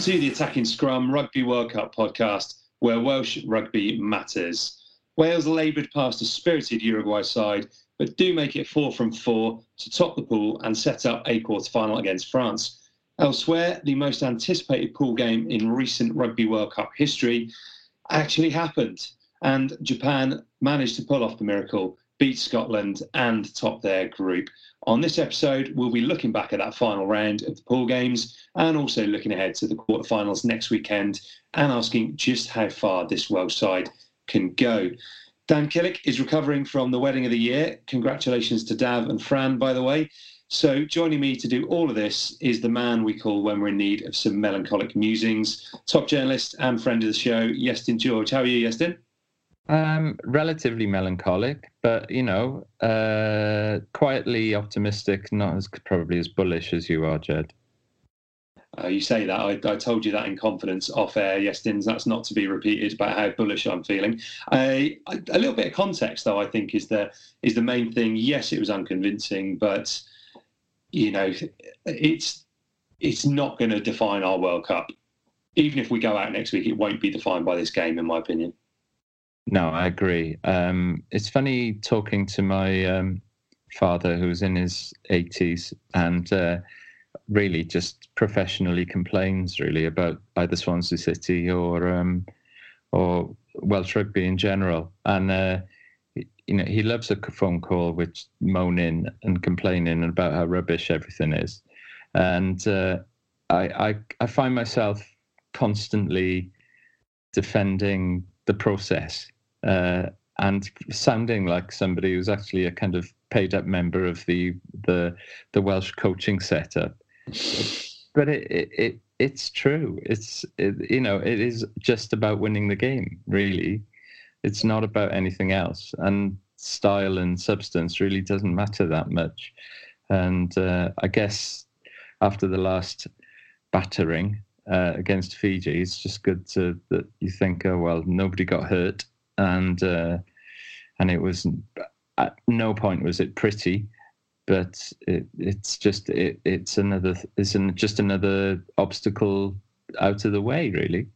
To the Attacking Scrum Rugby World Cup podcast, where Welsh rugby matters. Wales laboured past a spirited Uruguay side, but do make it four from four to top the pool and set up a quarter final against France. Elsewhere, the most anticipated pool game in recent Rugby World Cup history actually happened, and Japan managed to pull off the miracle, beat Scotland, and top their group. On this episode, we'll be looking back at that final round of the pool games and also looking ahead to the quarterfinals next weekend and asking just how far this Welsh side can go. Dan Killick is recovering from the wedding of the year. Congratulations to Dav and Fran, by the way. So, joining me to do all of this is the man we call when we're in need of some melancholic musings, top journalist and friend of the show, Iestyn George. How are you, Iestyn? Um, relatively melancholic, but you know, uh, quietly optimistic. Not as probably as bullish as you are, Jed. Uh, you say that. I, I, told you that in confidence off air, yes, Dins. That's not to be repeated about how bullish I'm feeling. A little bit of context, though, I think is the is the main thing. Yes, it was unconvincing, but you know, it's it's not going to define our World Cup. Even if we go out next week, it won't be defined by this game, in my opinion. No, I agree. Um, it's funny talking to my um, father, who's in his 80s, and uh, really just professionally complains really about either Swansea City or um, or Welsh rugby in general. And uh, you know, he loves a phone call with moaning and complaining about how rubbish everything is. And uh, I, I I find myself constantly defending the process uh, and sounding like somebody who's actually a kind of paid up member of the the the Welsh coaching setup. But it, it, it it's true. It's it, you know it is just about winning the game. Really, it's not about anything else. And style and substance really doesn't matter that much. And uh, I guess after the last battering uh, against Fiji, it's just good to that you think, oh well, nobody got hurt and uh, and it was at no point was it pretty, but it, it's just it, it's another it's an, just another obstacle out of the way, really.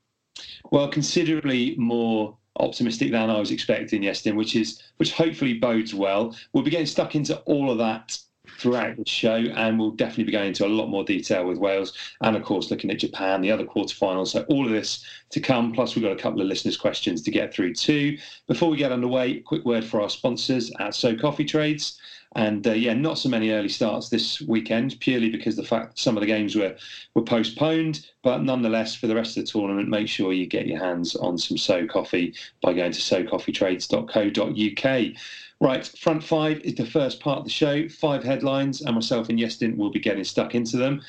Well, considerably more optimistic than I was expecting, Iestyn, which is which hopefully bodes well. We'll be getting stuck into all of that throughout the show, and we'll definitely be going into a lot more detail with Wales and, of course, looking at Japan, the other quarterfinals. So, all of this to come. Plus, we've got a couple of listeners' questions to get through too. Before we get underway, quick word for our sponsors at So Coffee Trades. And uh, yeah, not so many early starts this weekend, purely because the fact some of the games were were postponed. But nonetheless, for the rest of the tournament, make sure you get your hands on some So Coffee by going to socoffeetrades.co.uk. Right, front five is the first part of the show. Five headlines, and myself and Iestyn will be getting stuck into them.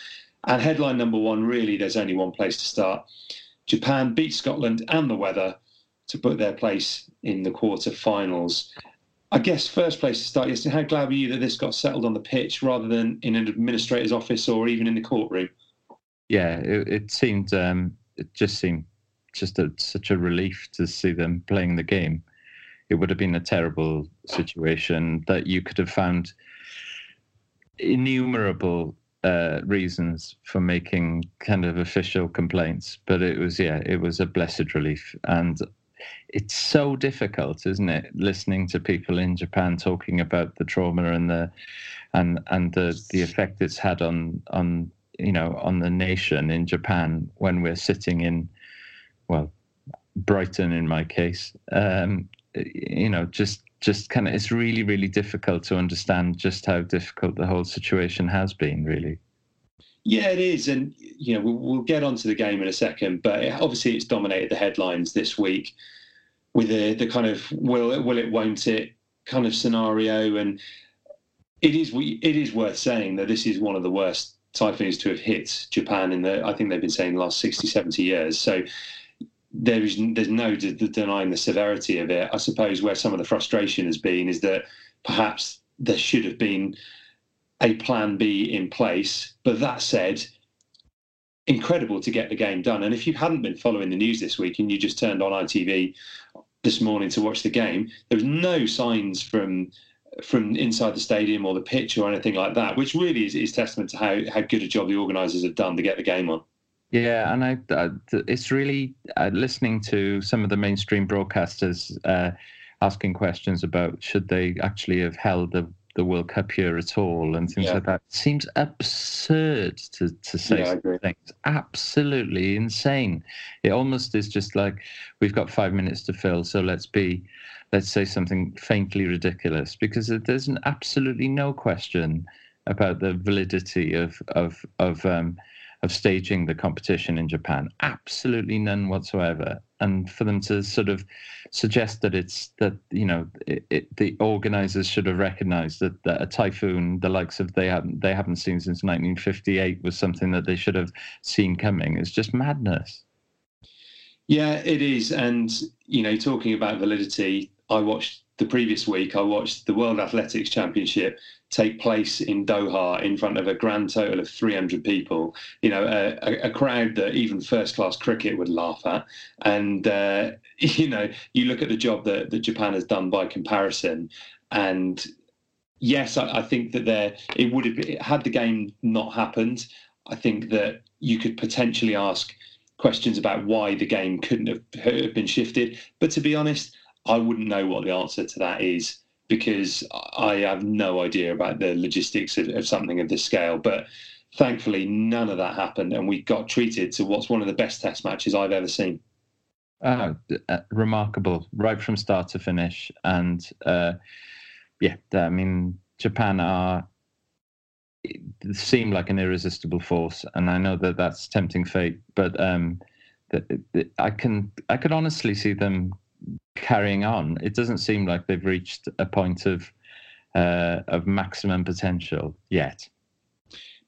And headline number one, really, there's only one place to start. Japan beat Scotland and the weather to put their place in the quarter-finals. I guess first place to start, Iestyn, how glad were you that this got settled on the pitch rather than in an administrator's office or even in the courtroom? Yeah, it, it seemed, um, it just seemed just a, such a relief to see them playing the game. It would have been a terrible situation that you could have found innumerable uh, reasons for making kind of official complaints, but it was yeah, it was a blessed relief, and it's so difficult, isn't it, listening to people in Japan talking about the trauma and the and and the the effect it's had on on you know on the nation in Japan when we're sitting in well Brighton in my case, um, you know, just just kind of it's really really difficult to understand just how difficult the whole situation has been really yeah it is and you know we'll, we'll get onto the game in a second but it, obviously it's dominated the headlines this week with the the kind of will it will it won't it kind of scenario and it is it is worth saying that this is one of the worst typhoons to have hit Japan in the I think they've been saying the last 60 70 years so there is there's no de- denying the severity of it. I suppose where some of the frustration has been is that perhaps there should have been a plan B in place. But that said, incredible to get the game done. And if you hadn't been following the news this week and you just turned on ITV this morning to watch the game, there was no signs from from inside the stadium or the pitch or anything like that, which really is, is testament to how, how good a job the organisers have done to get the game on. Yeah, and I, I it's really uh, listening to some of the mainstream broadcasters uh, asking questions about should they actually have held the the World Cup here at all and things yeah. like that. It seems absurd to to say yeah, things. Absolutely insane. It almost is just like we've got five minutes to fill, so let's be let's say something faintly ridiculous because there's an absolutely no question about the validity of of of um, of staging the competition in Japan. Absolutely none whatsoever. And for them to sort of suggest that it's that you know it, it, the organisers should have recognised that, that a typhoon, the likes of they haven't they haven't seen since 1958, was something that they should have seen coming. It's just madness. Yeah, it is. And you know, talking about validity, I watched the previous week. I watched the World Athletics Championship take place in Doha in front of a grand total of 300 people. You know, a, a crowd that even first class cricket would laugh at. And, uh, you know, you look at the job that, that Japan has done by comparison. And yes, I, I think that there, it would have, had the game not happened, I think that you could potentially ask questions about why the game couldn't have, have been shifted. But to be honest, I wouldn't know what the answer to that is because I have no idea about the logistics of, of, something of this scale. But thankfully, none of that happened, and we got treated to what's one of the best Test matches I've ever seen. Uh, uh, remarkable, right from start to finish, and uh, yeah, I mean, Japan are seem like an irresistible force, and I know that that's tempting fate, but um, I can I could honestly see them carrying on. It doesn't seem like they've reached a point of uh, of maximum potential yet.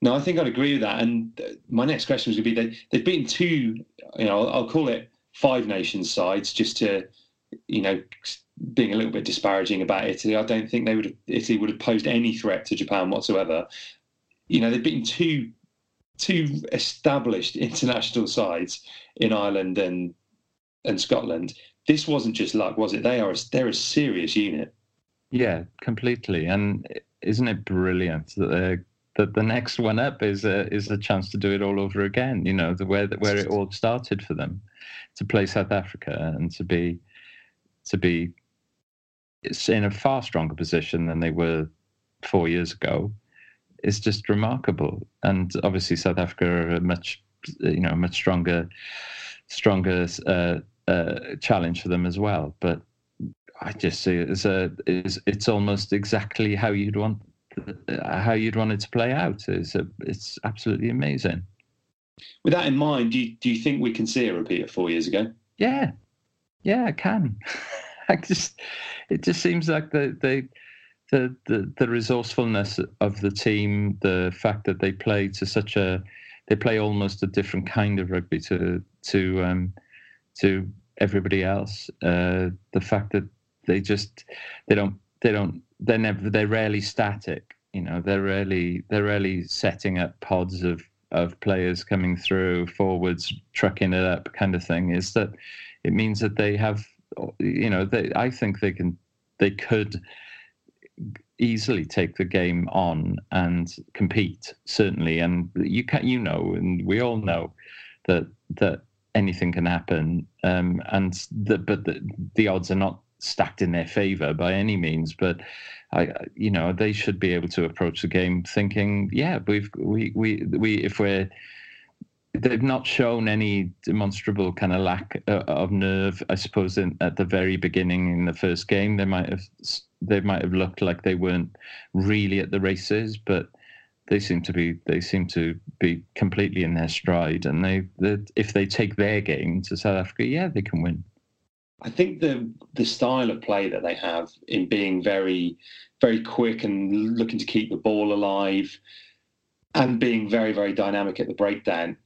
No, I think I'd agree with that. And my next question was going to be they they've beaten two, you know, I'll, I'll call it five nations sides just to, you know, being a little bit disparaging about Italy. I don't think they would have, Italy would have posed any threat to Japan whatsoever. You know, they've beaten two two established international sides in Ireland and and Scotland this wasn't just luck, was it? They are a, they're a serious unit. Yeah, completely. And isn't it brilliant that that the next one up is a is a chance to do it all over again? You know, the where where it all started for them, to play South Africa and to be to be in a far stronger position than they were four years ago is just remarkable. And obviously, South Africa are a much you know much stronger stronger uh, uh, challenge for them as well. But I just see it as a it's, it's almost exactly how you'd want how you'd want it to play out. It's a, it's absolutely amazing. With that in mind, do you, do you think we can see a repeat of four years ago? Yeah, yeah, I can. I just it just seems like the the the the, the resourcefulness of the team, the fact that they play to such a they play almost a different kind of rugby to to um, to everybody else. Uh, the fact that they just they don't they don't they're never they're rarely static. You know, they're rarely they're rarely setting up pods of of players coming through forwards, trucking it up, kind of thing. Is that it means that they have you know they I think they can they could easily take the game on and compete certainly and you can you know and we all know that that anything can happen um, and the, but the, the odds are not stacked in their favor by any means but I, you know, they should be able to approach the game thinking, yeah, we've we we we if we're they've not shown any demonstrable kind of lack uh, of nerve. I suppose in, at the very beginning in the first game, they might have they might have looked like they weren't really at the races, but they seem to be they seem to be completely in their stride. And they, if they take their game to South Africa, yeah, they can win. I think the the style of play that they have in being very very quick and looking to keep the ball alive and being very very dynamic at the breakdown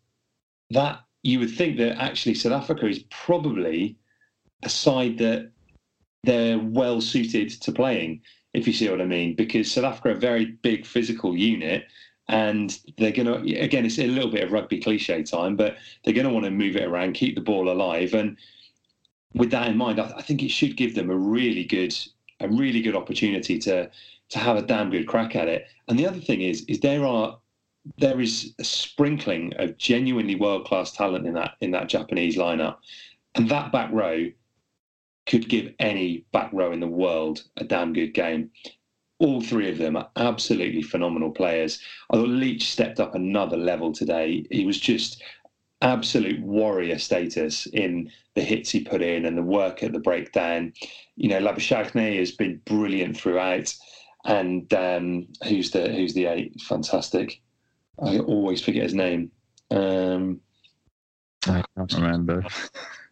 that you would think that actually South Africa is probably a side that they're well suited to playing if you see what I mean because South Africa are a very big physical unit and they're going to again it's a little bit of rugby cliche time but they're going to want to move it around keep the ball alive and with that in mind, I, I, think it should give them a really good, a really good opportunity to to have a damn good crack at it. And the other thing is, is there are there is a sprinkling of genuinely world class talent in that in that Japanese lineup, and that back row could give any back row in the world a damn good game. All three of them are absolutely phenomenal players. I thought Leitch stepped up another level today. He was just absolute warrior status in the hits he put in and the work at the breakdown. You know, Labuschagne has been brilliant throughout, and um, who's the who's the eight? Fantastic. I always forget his name. Um, I can't remember.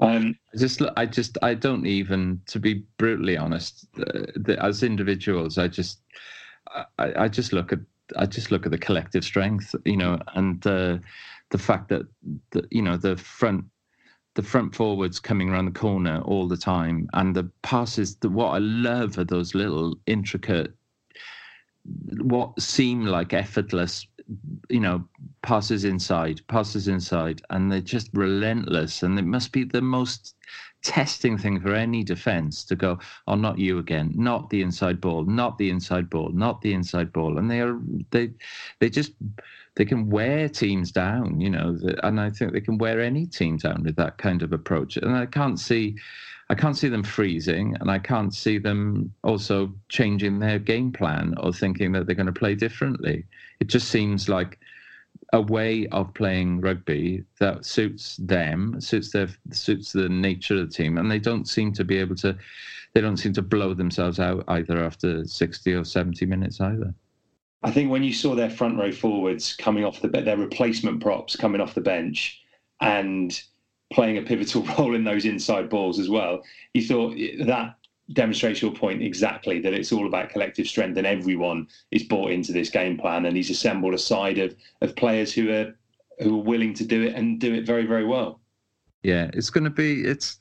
Um, I just, I just, I don't even, to be brutally honest, uh, the, as individuals, I just, I, I, just look at, I just look at the collective strength, you know, and uh, the fact that the, you know the front the front forwards coming around the corner all the time and the passes the, what i love are those little intricate what seem like effortless you know passes inside passes inside and they're just relentless and it must be the most testing thing for any defense to go oh not you again not the inside ball not the inside ball not the inside ball and they are they they just they can wear teams down, you know, and I think they can wear any team down with that kind of approach. And I can't see, I can't see them freezing, and I can't see them also changing their game plan or thinking that they're going to play differently. It just seems like a way of playing rugby that suits them, suits their suits the nature of the team, and they don't seem to be able to. They don't seem to blow themselves out either after sixty or seventy minutes either. I think when you saw their front row forwards coming off the their replacement props coming off the bench and playing a pivotal role in those inside balls as well, you thought eh, that demonstrates your point exactly that it's all about collective strength and everyone is bought into this game plan and he's assembled a side of of players who are who are willing to do it and do it very very well. Yeah, it's going to be it's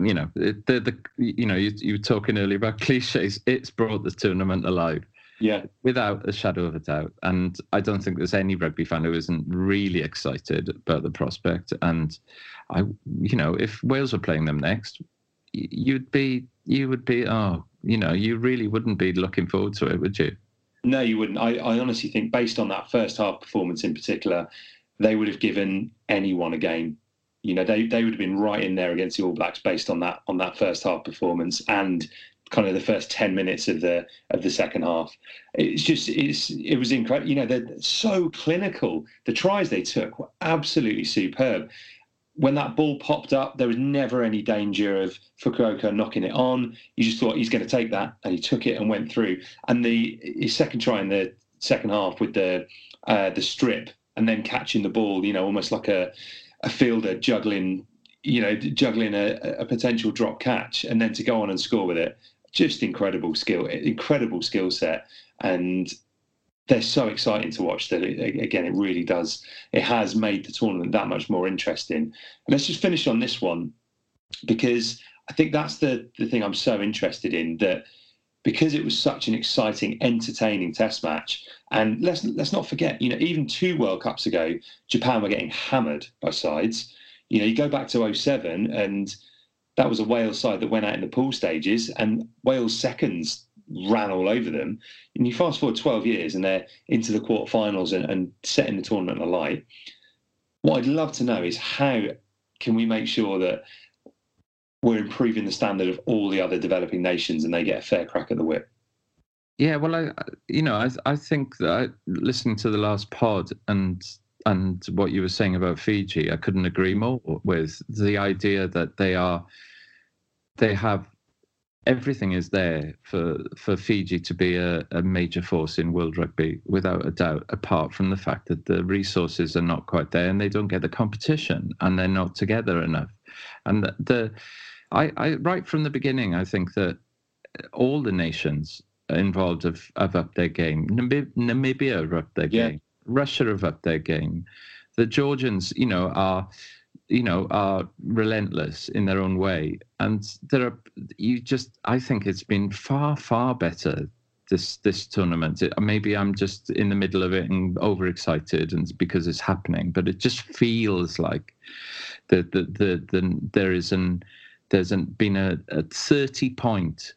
you know the the you know you, you were talking earlier about cliches. It's brought the tournament alive yeah, without a shadow of a doubt. And I don't think there's any rugby fan who isn't really excited about the prospect. And I, you know, if Wales were playing them next, you'd be, you would be, oh, you know, you really wouldn't be looking forward to it, would you? No, you wouldn't. I, I honestly think, based on that first half performance in particular, they would have given anyone a game. You know, they, they would have been right in there against the All Blacks based on that on that first half performance and kind of the first 10 minutes of the of the second half it's just it's it was incredible you know they're so clinical the tries they took were absolutely superb when that ball popped up, there was never any danger of Fukuoka knocking it on. You just thought he's going to take that, and he took it and went through. And the his second try in the second half with the uh, the strip and then catching the ball, you know, almost like a a fielder juggling, you know, juggling a, a potential drop catch, and then to go on and score with it. Just incredible skill, incredible skill set, and they're so exciting to watch that it, again it really does it has made the tournament that much more interesting. And let's just finish on this one because i think that's the the thing i'm so interested in that because it was such an exciting entertaining test match and let's let's not forget you know even two world cups ago japan were getting hammered by sides. You know you go back to 07 and that was a wales side that went out in the pool stages and wales seconds ran all over them. And you fast forward 12 years and they're into the quarterfinals and, and setting the tournament alight. What I'd love to know is how can we make sure that we're improving the standard of all the other developing nations and they get a fair crack at the whip? Yeah, well, I, you know, I, I think that I, listening to the last pod and and what you were saying about Fiji, I couldn't agree more with the idea that they are they have everything is there for for Fiji to be a, a, major force in world rugby without a doubt. Apart from the fact that the resources are not quite there and they don't get the competition and they're not together enough. And the, the I, I right from the beginning, I think that all the nations involved have, have upped their game. Namibia have upped their yeah. game. Russia have upped their game. The Georgians, you know, are you know are relentless in their own way. And there are you just i think it's been far far better this this tournament. It, maybe i'm just in the middle of it and overexcited and because it's happening but it just feels like that the, the, the, there is an there's an, been a, a 30 point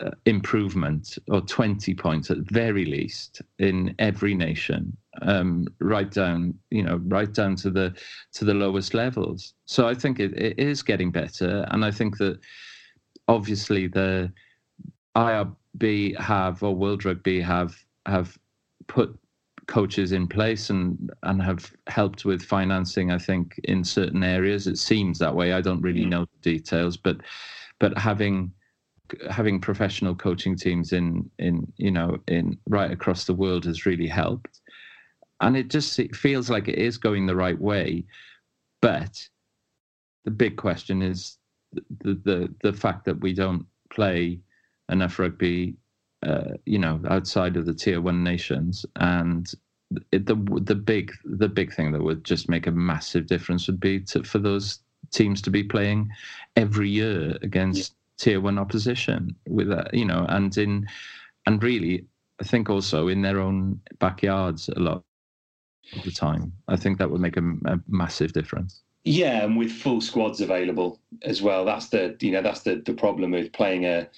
uh, improvement or 20 points at very least in every nation um, right down you know right down to the to the lowest levels. So i think it, it is getting better and i think that obviously the irb have or world rugby have have put coaches in place and and have helped with financing i think in certain areas. It seems that way. I don't really mm. know the details but but having having professional coaching teams in in you know in right across the world has really helped and it just it feels like it is going the right way. But the big question is the the the fact that we don't play enough rugby uh, you know outside of the tier 1 nations. And it, the the big the big thing that would just make a massive difference would be to, for those teams to be playing every year against tier one opposition with that, you know, and in and really, I think also in their own backyards a lot the time. I think that would make a, a massive difference. Yeah, and with full squads available as well. That's the you know that's the the problem with playing a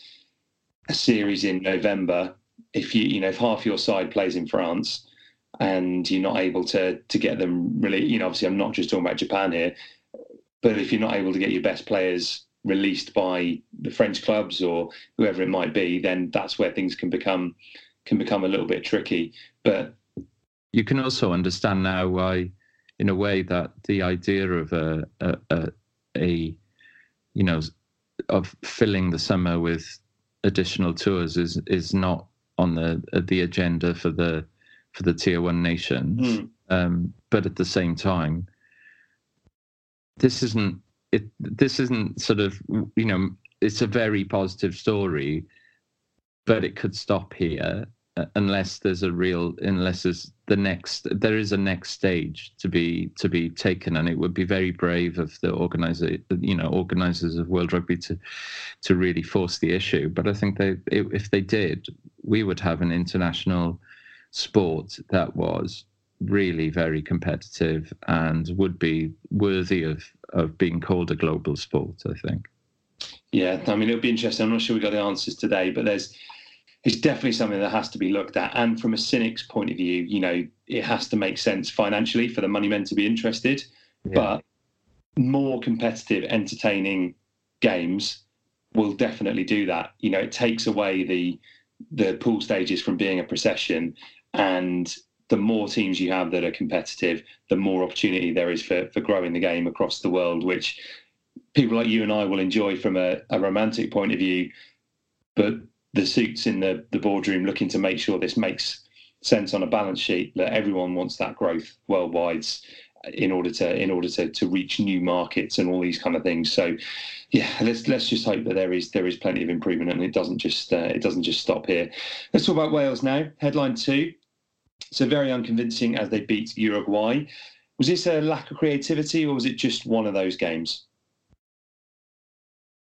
a series in November. If you you know if half your side plays in France and you're not able to to get them really, you know, obviously I'm not just talking about Japan here, but if you're not able to get your best players released by the French clubs or whoever it might be, then that's where things can become can become a little bit tricky. But you can also understand now why, in a way, that the idea of a a, a, a you know of filling the summer with additional tours is is not on the the agenda for the for the tier one nations. Mm. Um, but at the same time, this isn't it this isn't sort of you know it's a very positive story, but it could stop here unless there's a real unless there's the next there is a next stage to be to be taken and it would be very brave of the organizer you know organizers of world rugby to to really force the issue but i think they if they did we would have an international sport that was really very competitive and would be worthy of of being called a global sport. I think. Yeah, I mean it'll be interesting. I'm not sure we got the answers today, but there's it's definitely something that has to be looked at. And from a cynic's point of view, you know, it has to make sense financially for the money men to be interested. Yeah. But more competitive, entertaining games will definitely do that. You know, it takes away the the pool stages from being a procession and the more teams you have that are competitive, the more opportunity there is for, for growing the game across the world, which people like you and I will enjoy from a, a romantic point of view. But the suits in the, the boardroom looking to make sure this makes sense on a balance sheet that everyone wants that growth worldwide in order to in order to, to reach new markets and all these kind of things. So yeah, let's let's just hope that there is there is plenty of improvement and it doesn't just uh, it doesn't just stop here. Let's talk about Wales now. Headline two. So very unconvincing as they beat Uruguay. Was this a lack of creativity or was it just one of those games?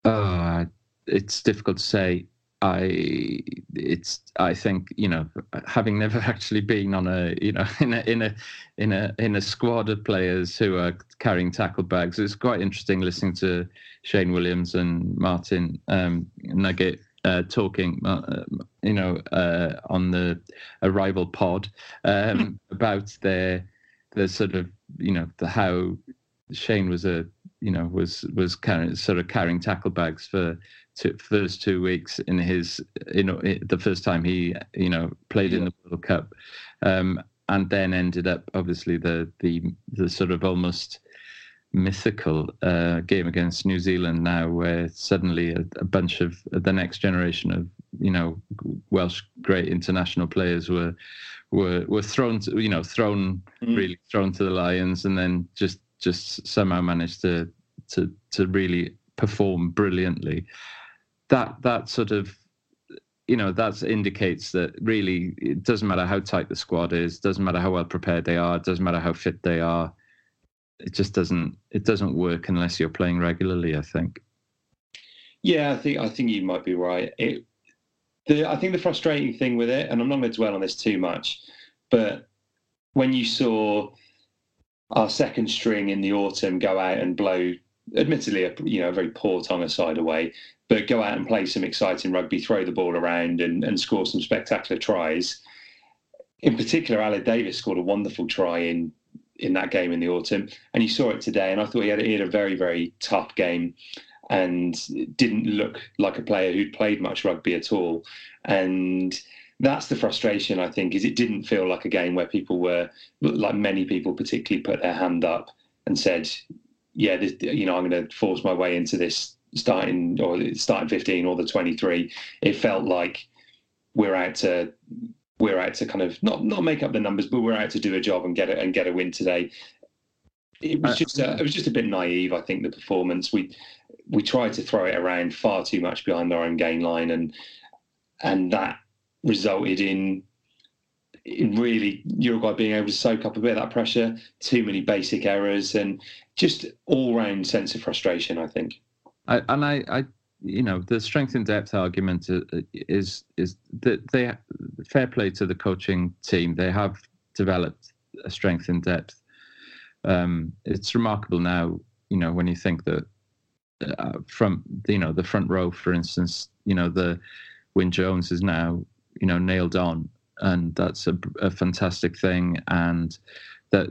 Uh, it's difficult to say. I it's I think you know having never actually been on a you know in a in a in a in a squad of players who are carrying tackle bags, it's quite interesting listening to Shane Williams and Martin um, Nugget uh, talking, uh, you know, uh, on the arrival pod um, about their the sort of you know the how Shane was a you know was was carrying sort of carrying tackle bags for two, first two weeks in his you know the first time he you know played yeah. in the World Cup, um, and then ended up obviously the the the sort of almost mythical uh, game against New Zealand now, where suddenly a, a, bunch of the next generation of you know Welsh great international players were were were thrown to, you know thrown mm. really thrown to the lions, and then just just somehow managed to to to really perform brilliantly. That that sort of you know that indicates that really it doesn't matter how tight the squad is, doesn't matter how well prepared they are, doesn't matter how fit they are it just doesn't it doesn't work unless you're playing regularly. I think. Yeah, I think I think you might be right. It, the, I think the frustrating thing with it, and I'm not going to dwell on this too much, but when you saw our second string in the autumn go out and blow, admittedly, a, you know, a very poor Tonga side away, but go out and play some exciting rugby, throw the ball around, and, and score some spectacular tries. In particular, Aled Davies scored a wonderful try in in that game in the autumn, and you saw it today. And I thought he had, he had a very very tough game, and didn't look like a player who'd played much rugby at all. And that's the frustration I think is it didn't feel like a game where people were like many people particularly put their hand up and said, yeah, this, you know, I'm going to force my way into this starting or starting 15 or the 23. It felt like we're out to we're out to kind of not not make up the numbers, but we're out to do a job and get it and get a win today. It was just a, it was just a bit naive, I think. The performance we we tried to throw it around far too much behind our own gain line, and and that resulted in in really Uruguay being able to soak up a bit of that pressure, too many basic errors, and just all round sense of frustration. I think. I, and I, I you know the strength and depth argument is is that they fair play to the coaching team. They have developed a strength and depth. Um, it's remarkable now you know when you think that uh, from you know the front row for instance you know the Wyn Jones is now you know nailed on. And that's a, a fantastic thing. And that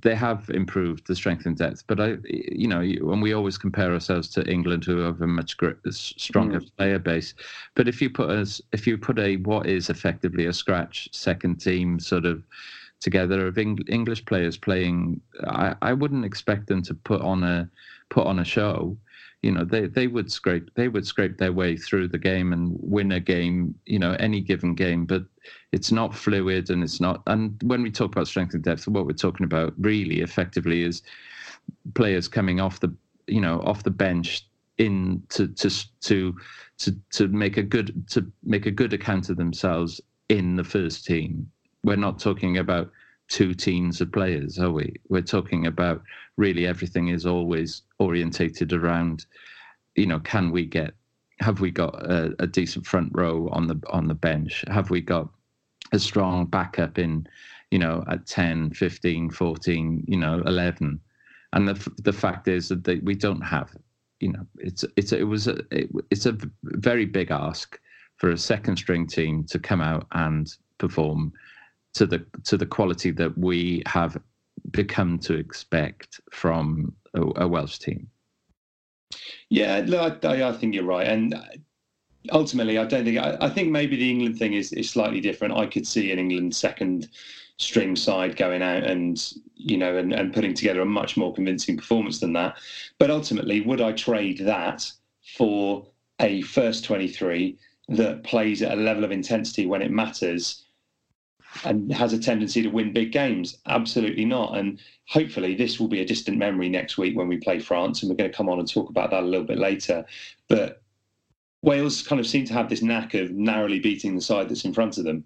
they have improved the strength and depth. But I, you know, when we always compare ourselves to England, who have a much stronger mm. player base. But if you put us, if you put a what is effectively a scratch second team sort of together of Eng- English players playing, I, I wouldn't expect them to put on a put on a show you know they they would scrape they would scrape their way through the game and win a game you know any given game but it's not fluid and it's not and when we talk about strength and depth what we're talking about really effectively is players coming off the you know off the bench in to to to to to make a good to make a good account of themselves in the first team. We're not talking about two teams of players, are we? We're talking about really everything is always orientated around, you know, can we get, have we got a, a decent front row on the on the bench? Have we got a strong backup in, you know, at 10, 15, 14, you know, 11? And the the fact is that we don't have, you know, it's it's it was a it, it's a very big ask for a second string team to come out and perform to the to the quality that we have become to expect from a, a Welsh team. Yeah, I, I, think you're right, and ultimately, I don't think I, I, think maybe the England thing is is slightly different. I could see an England second string side going out and you know and, and putting together a much more convincing performance than that. But ultimately, would I trade that for a first 23 that plays at a level of intensity when it matters and has a tendency to win big games? Absolutely not. And hopefully, this will be a distant memory next week when we play France, and we're going to come on and talk about that a little bit later. But Wales kind of seem to have this knack of narrowly beating the side that's in front of them,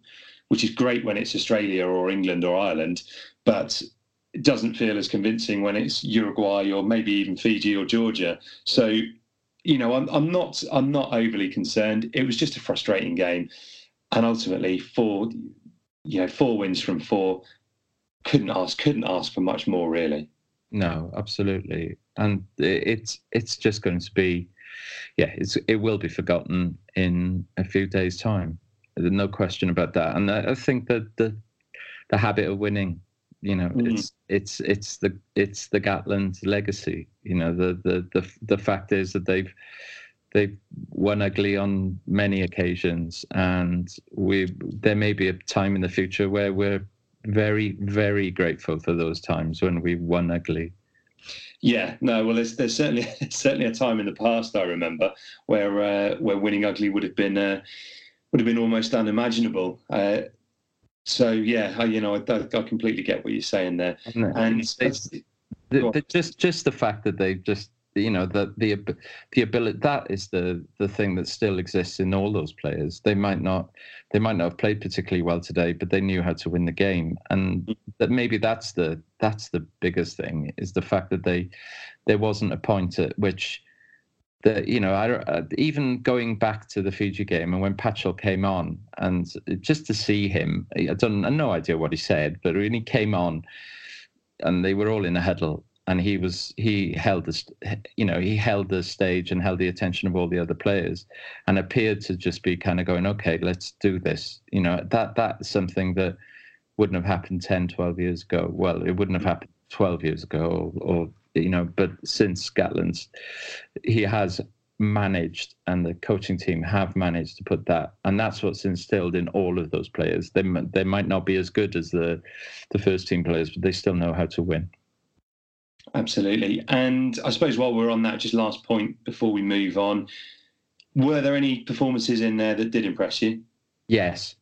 which is great when it's Australia or England or Ireland, but it doesn't feel as convincing when it's Uruguay or maybe even Fiji or Georgia. So, you know, I'm, I'm not I'm not overly concerned. It was just a frustrating game, and ultimately four, you know, four wins from four couldn't ask couldn't ask for much more really. No, absolutely, and it's it's just going to be, yeah, it's it will be forgotten in a few days' time. There's no question about that, and I, I think that the the habit of winning you know mm. it's it's it's the it's the Gatland legacy you know the the the the fact is that they've they've won ugly on many occasions and we there may be a time in the future where we're very very grateful for those times when we won ugly yeah, no. Well, there's there's certainly certainly a time in the past I remember where uh, where winning ugly would have been uh, would have been almost unimaginable. Uh, so yeah, I, you know, I, I, completely get what you're saying there, and it's, the, the, just just the fact that they've just you know the the the ability that is the the thing that still exists in all those players. They might not they might not have played particularly well today, but they knew how to win the game, and that maybe that's the that's the biggest thing is the fact that they there wasn't a point at which the you know I, uh, even going back to the Fiji game and when Patchell came on and just to see him I don't I no idea what he said but when he came on and they were all in a huddle and he was he held the you know he held the stage and held the attention of all the other players and appeared to just be kind of going okay let's do this. You know that that's something that wouldn't have happened 10 12 years ago. Well it wouldn't have happened 12 years ago or, or you know, but since Gatland's, he has managed and the coaching team have managed to put that and that's what's instilled in all of those players. They they might not be as good as the the first team players but they still know how to win absolutely and i suppose while we're on that just last point before we move on were there any performances in there that did impress you yes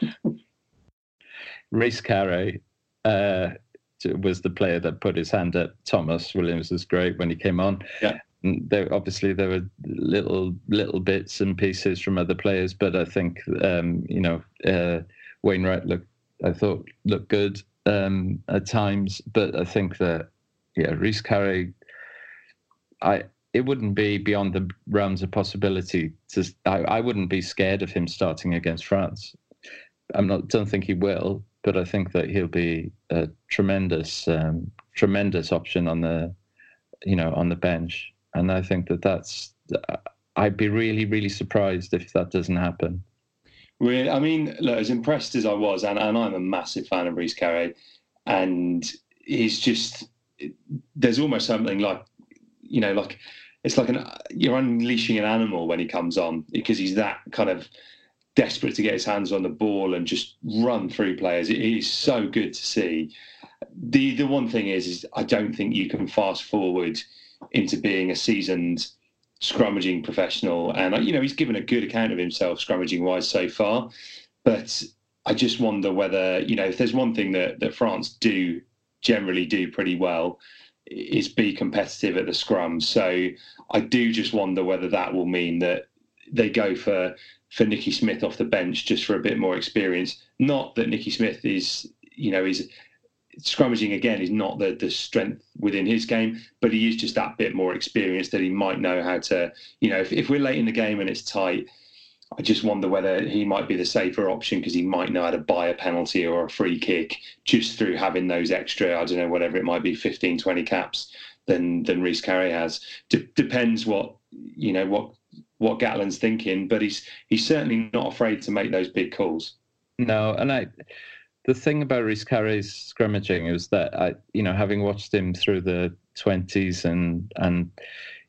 Rhys Carré uh, was the player that put his hand up. Tomos Williams was great when he came on. Yeah. there obviously there were little little bits and pieces from other players, but I think um, you know uh, Wainwright looked I thought looked good um, at times, but I think that yeah Rhys Carré, I it wouldn't be beyond the realms of possibility to I, I wouldn't be scared of him starting against France. I'm not don't think he will, but I think that he'll be a tremendous, um, tremendous option on the, you know, on the bench. And I think that that's. I'd be really, really surprised if that doesn't happen. Really, I mean, look, as impressed as I was, and, and I'm a massive fan of Rhys Carré, and he's just there's almost something like, you know, like it's like an you're unleashing an animal when he comes on because he's that kind of desperate to get his hands on the ball and just run through players. It is so good to see. The the one thing is, is I don't think you can fast forward into being a seasoned scrummaging professional. And you know he's given a good account of himself scrummaging wise so far, but I just wonder whether you know if there's one thing that that France do generally do pretty well is be competitive at the scrum. So I do just wonder whether that will mean that they go for for Nicky Smith off the bench just for a bit more experience. Not that Nicky Smith is, you know, is scrummaging again is not the the strength within his game, but he is just that bit more experienced that he might know how to, you know, if, if we're late in the game and it's tight, I just wonder whether he might be the safer option because he might know how to buy a penalty or a free kick just through having those extra, I don't know, whatever it might be, 15, 20 caps than than Rhys Carré has. D- depends what you know what what Gatland's thinking, but he's he's certainly not afraid to make those big calls. No, and I the thing about Rhys Carré's scrummaging is that I, you know, having watched him through the twenties and and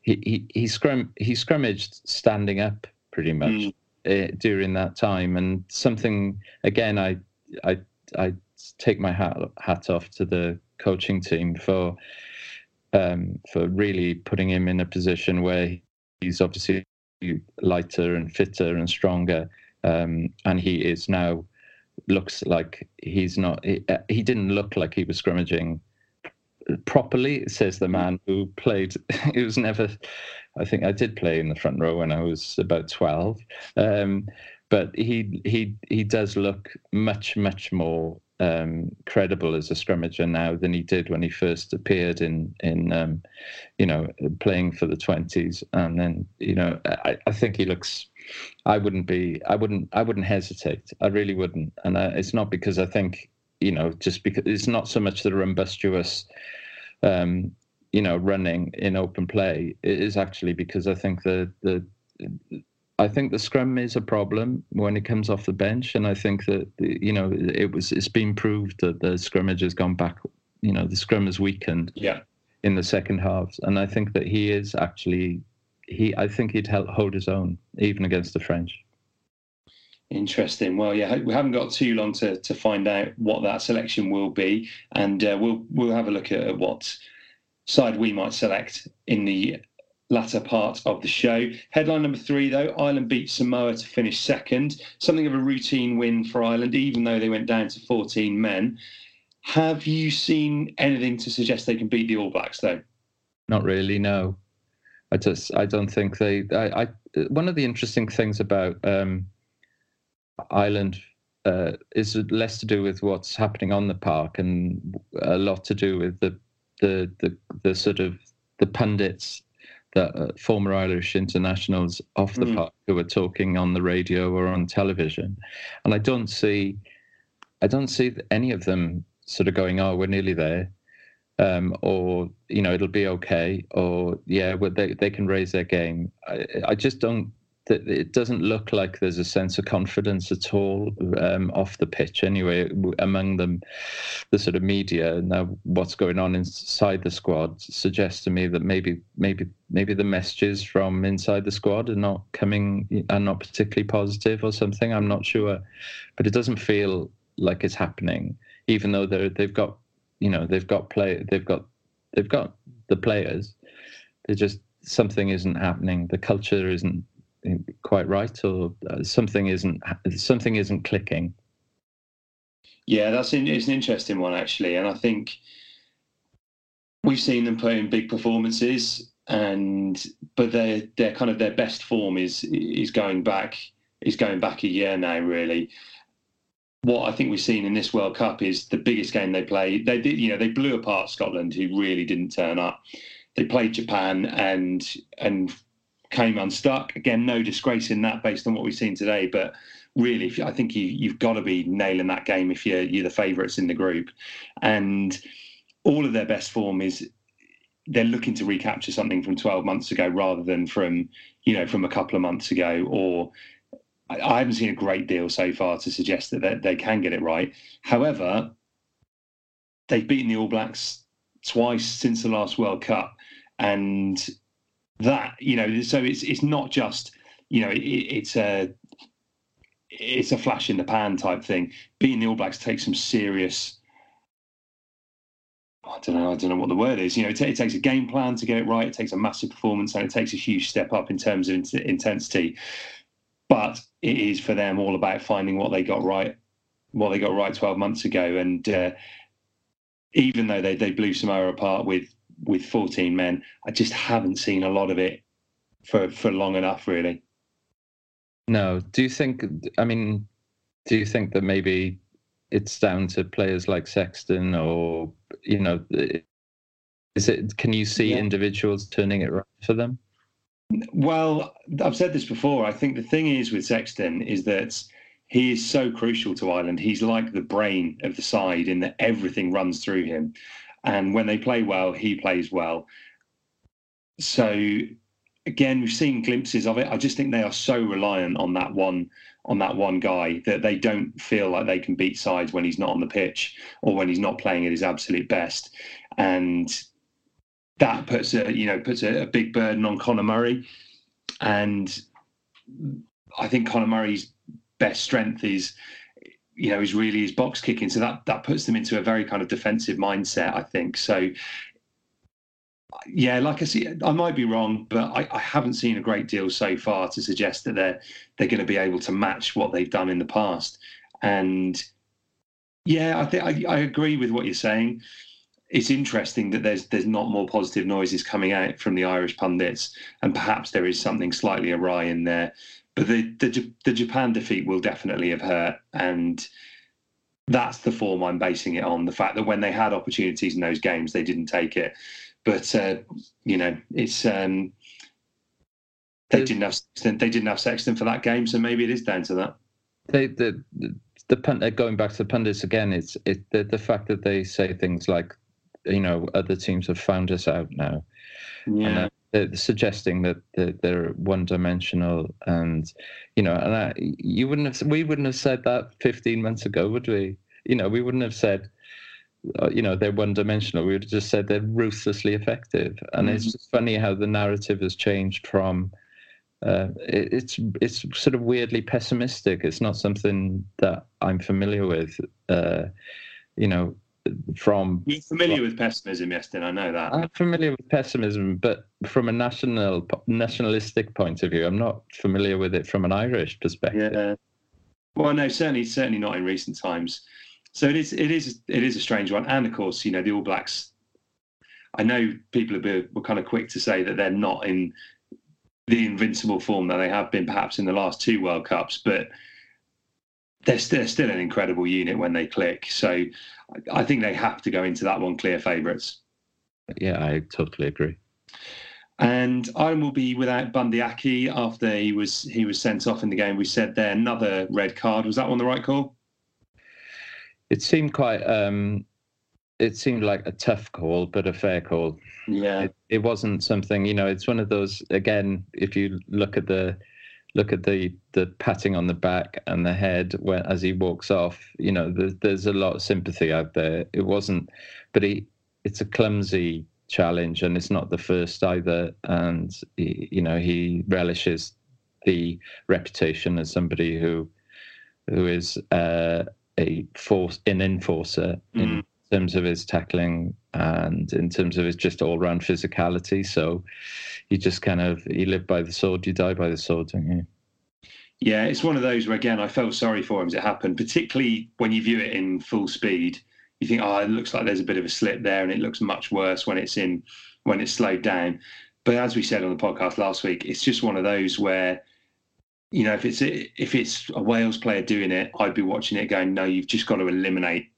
he he he scrum he scrummaged standing up pretty much mm. uh, during that time, and something again I I I take my hat hat off to the coaching team for um, for really putting him in a position where he's obviously lighter and fitter and stronger, um, and he is now looks like he's not. He, uh, he didn't look like he was scrimmaging properly, says the man who played. It was never. I think I did play in the front row when I was about twelve, um, but he he he does look much much more um, credible as a scrummager now than he did when he first appeared in in um, you know playing for the twenties, and then you know I, I think he looks. I wouldn't be. I wouldn't. I wouldn't hesitate. I really wouldn't. And I, it's not because I think you know just because it's not so much the rumbustious. Um, you know, running in open play it is actually because I think the the I think the scrum is a problem when it comes off the bench, and I think that you know it was it's been proved that the scrummage has gone back. You know, the scrum has weakened. Yeah. In the second halves, and I think that he is actually he. I think he'd help hold his own even against the French. Interesting. Well, yeah, we haven't got too long to to find out what that selection will be, and uh, we'll we'll have a look at what side we might select in the latter part of the show. Headline number three, though, Ireland beat Samoa to finish second. Something of a routine win for Ireland, even though they went down to 14 men. Have you seen anything to suggest they can beat the All Blacks, though? Not really, no. I just, I don't think they. I, I one of the interesting things about um, Ireland uh, is less to do with what's happening on the park and a lot to do with the the the, the sort of the pundits that uh, former Irish internationals off the mm. park who are talking on the radio or on television, and I don't see, I don't see any of them sort of going, "Oh, we're nearly there," um, or you know, it'll be okay, or yeah, well, they they can raise their game. I, I just don't it doesn't look like there's a sense of confidence at all um, off the pitch anyway among them the sort of media. Now what's going on inside the squad suggests to me that maybe maybe maybe the messages from inside the squad are not coming are not particularly positive or something. I'm not sure. But it doesn't feel like it's happening even though they they've got you know they've got play they've got they've got the players they just something isn't happening the culture isn't quite right, or uh, something isn't something isn't clicking. Yeah, that's in, it's an interesting one actually, and I think we've seen them put in big performances, and but their their kind of their best form is is going back is going back a year now really. What I think we've seen in this World Cup is the biggest game they play. They did, you know, they blew apart Scotland, who really didn't turn up. They played Japan and and came unstuck. Again, no disgrace in that based on what we've seen today. But really, I think you, you've got to be nailing that game if you're, you're the favourites in the group. And all of their best form is they're looking to recapture something from 12 months ago rather than from, you know, from a couple of months ago or I haven't seen a great deal so far to suggest that they, they can get it right. However, they've beaten the All Blacks twice since the last World Cup, and that you know so it's it's not just you know it, it's a it's a flash in the pan type thing being the all blacks takes some serious I don't know. I don't know what the word is. You know, it, it, takes a game plan to get it right. It takes a massive performance, and it takes a huge step up in terms of in- intensity. But it is for them all about finding what they got right, what they got right twelve months ago. And uh, even though they they blew Samoa apart with with 14 men. I just haven't seen a lot of it for for long enough, really. No. Do you think? I mean, do you think that maybe it's down to players like Sexton, or you know, is it? Can you see yeah. individuals turning it right for them? Well, I've said this before. I think the thing is with Sexton is that he is so crucial to Ireland. He's like the brain of the side in that everything runs through him. And when they play well, he plays well. So again, we've seen glimpses of it. I just think they are so reliant on that one on that one guy that they don't feel like they can beat sides when he's not on the pitch or when he's not playing at his absolute best. And that puts a you know puts a, a big burden on Conor Murray. And I think Conor Murray's best strength is you know, is really his box kicking. So that that puts them into a very kind of defensive mindset, I think. So yeah, like I see, I might be wrong, but I, I, haven't seen a great deal so far to suggest that they're they're going to be able to match what they've done in the past. And yeah, I think I, I agree with what you're saying. It's interesting that there's there's not more positive noises coming out from the Irish pundits, and perhaps there is something slightly awry in there. But the the, the Japan defeat will definitely have hurt, and that's the form I'm basing it on. The fact that when they had opportunities in those games, they didn't take it but uh, you know, it's um, they didn't have Sexton, they didn't have Sexton for that game, so maybe it is down to that. They, the the, the uh, going back to the pundits again, it's it the, the fact that they say things like, you know, other teams have found us out now. Yeah. they're suggesting that they're one-dimensional, and you know, and I, you wouldn't have, we wouldn't have said that 15 months ago, would we? You know, we wouldn't have said, uh, you know they're one dimensional we would have just said they're ruthlessly effective and mm-hmm. it's just funny how the narrative has changed from uh, it, it's it's sort of weirdly pessimistic it's not something that i'm familiar with uh, you know from you're familiar with pessimism Iestyn i know that. I'm familiar with pessimism but from a national nationalistic point of view i'm not familiar with it from an irish perspective. Yeah. Well no certainly certainly not in recent times. So it is it is it is a strange one, and of course, you know, the All Blacks. I know people are were kind of quick to say that they're not in the invincible form that they have been perhaps in the last two World Cups, but they're still, still an incredible unit when they click. So I think they have to go into that one clear favourites. Yeah, I totally agree. And Ireland will be without Bundee Aki after he was he was sent off in the game. We said there another red card. Was that one the right call? it seemed quite um, it seemed like a tough call, but a fair call. Yeah, it, it, wasn't something you know. It's one of those again. If you look at the look at the the patting on the back and the head when as he walks off, you know, there's, there's a lot of sympathy out there. It wasn't, but he it's a clumsy challenge, and it's not the first either. And he, you know, he relishes the reputation as somebody who who is uh, a force an enforcer mm. in terms of his tackling and in terms of his just all round physicality. So you just kind of you live by the sword, you die by the sword, don't you? Yeah, it's one of those where again I felt sorry for him as it happened, particularly when you view it in full speed. You think, oh, it looks like there's a bit of a slip there, and it looks much worse when it's in when it's slowed down. But as we said on the podcast last week, it's just one of those where you know, if it's if it's a Wales player doing it, I'd be watching it going, no, you've just got to eliminate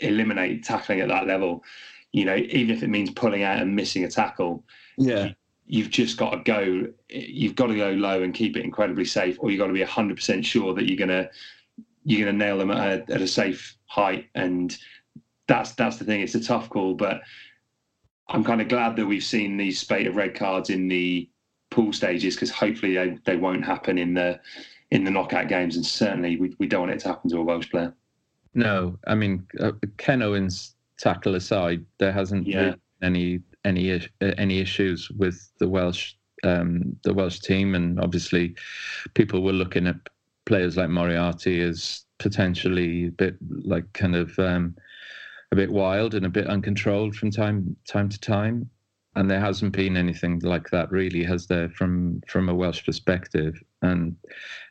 eliminate tackling at that level. You know, even if it means pulling out and missing a tackle. Yeah. You've just got to go. You've got to go low and keep it incredibly safe, or you've got to be hundred percent sure that you're gonna you're gonna nail them at a, at a safe height. And that's that's the thing. It's a tough call, but I'm kind of glad that we've seen these spate of red cards in the pool stages because hopefully they, they won't happen in the in the knockout games, and certainly we, we don't want it to happen to a Welsh player. No, I mean uh, Ken Owens tackle aside, there hasn't yeah. been any any uh, any issues with the Welsh um, the Welsh team, and obviously people were looking at players like Moriarty as potentially a bit like kind of um, a bit wild and a bit uncontrolled from time time to time and there hasn't been anything like that really has there from from a welsh perspective and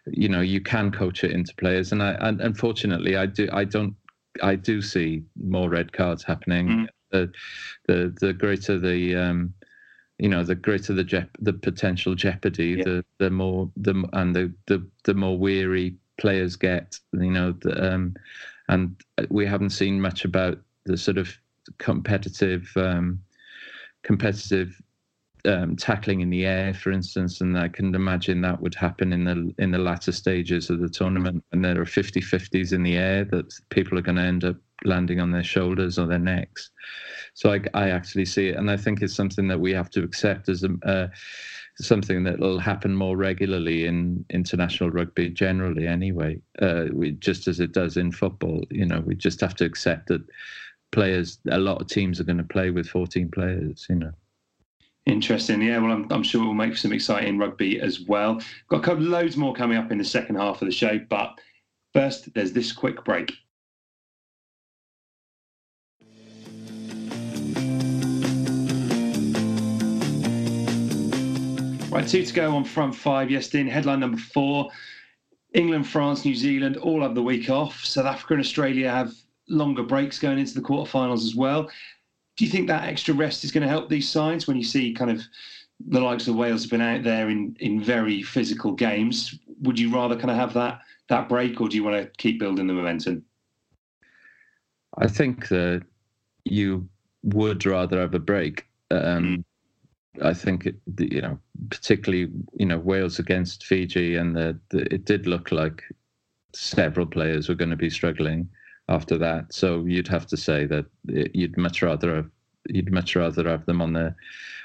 you know you can coach it into players and i and unfortunately i do i don't i do see more red cards happening mm. the the the greater the um you know the greater the jep- the potential jeopardy yeah. the the more the and the the, the more weary players get you know the, um and we haven't seen much about the sort of competitive um competitive um, tackling in the air, for instance, and I can imagine that would happen in the in the latter stages of the tournament, and there are 50-50s in the air that people are going to end up landing on their shoulders or their necks. So I, I actually see it, and I think it's something that we have to accept as a, uh, something that will happen more regularly in international rugby generally. Anyway, uh, we, just as it does in football, you know, we just have to accept that players, a lot of teams are going to play with 14 players, you know. Interesting. Yeah, well, I'm, I'm sure we'll make some exciting rugby as well. Got a couple, loads more coming up in the second half of the show, but First, there's this quick break. Right, two to go on front five. Yes, in headline number four. England, France, New Zealand all have the week off. South Africa and Australia have longer breaks going into the quarterfinals as well. Do you think that extra rest is going to help these sides when you see kind of the likes of Wales have been out there in, in very physical games? Would you rather kind of have that that break, or do you want to keep building the momentum? I think that you would rather have a break. Um, mm. I think it, you know, particularly you know Wales against Fiji, and the, the, it did look like several players were going to be struggling after that. So you'd have to say that you'd much rather have you'd much rather have them on the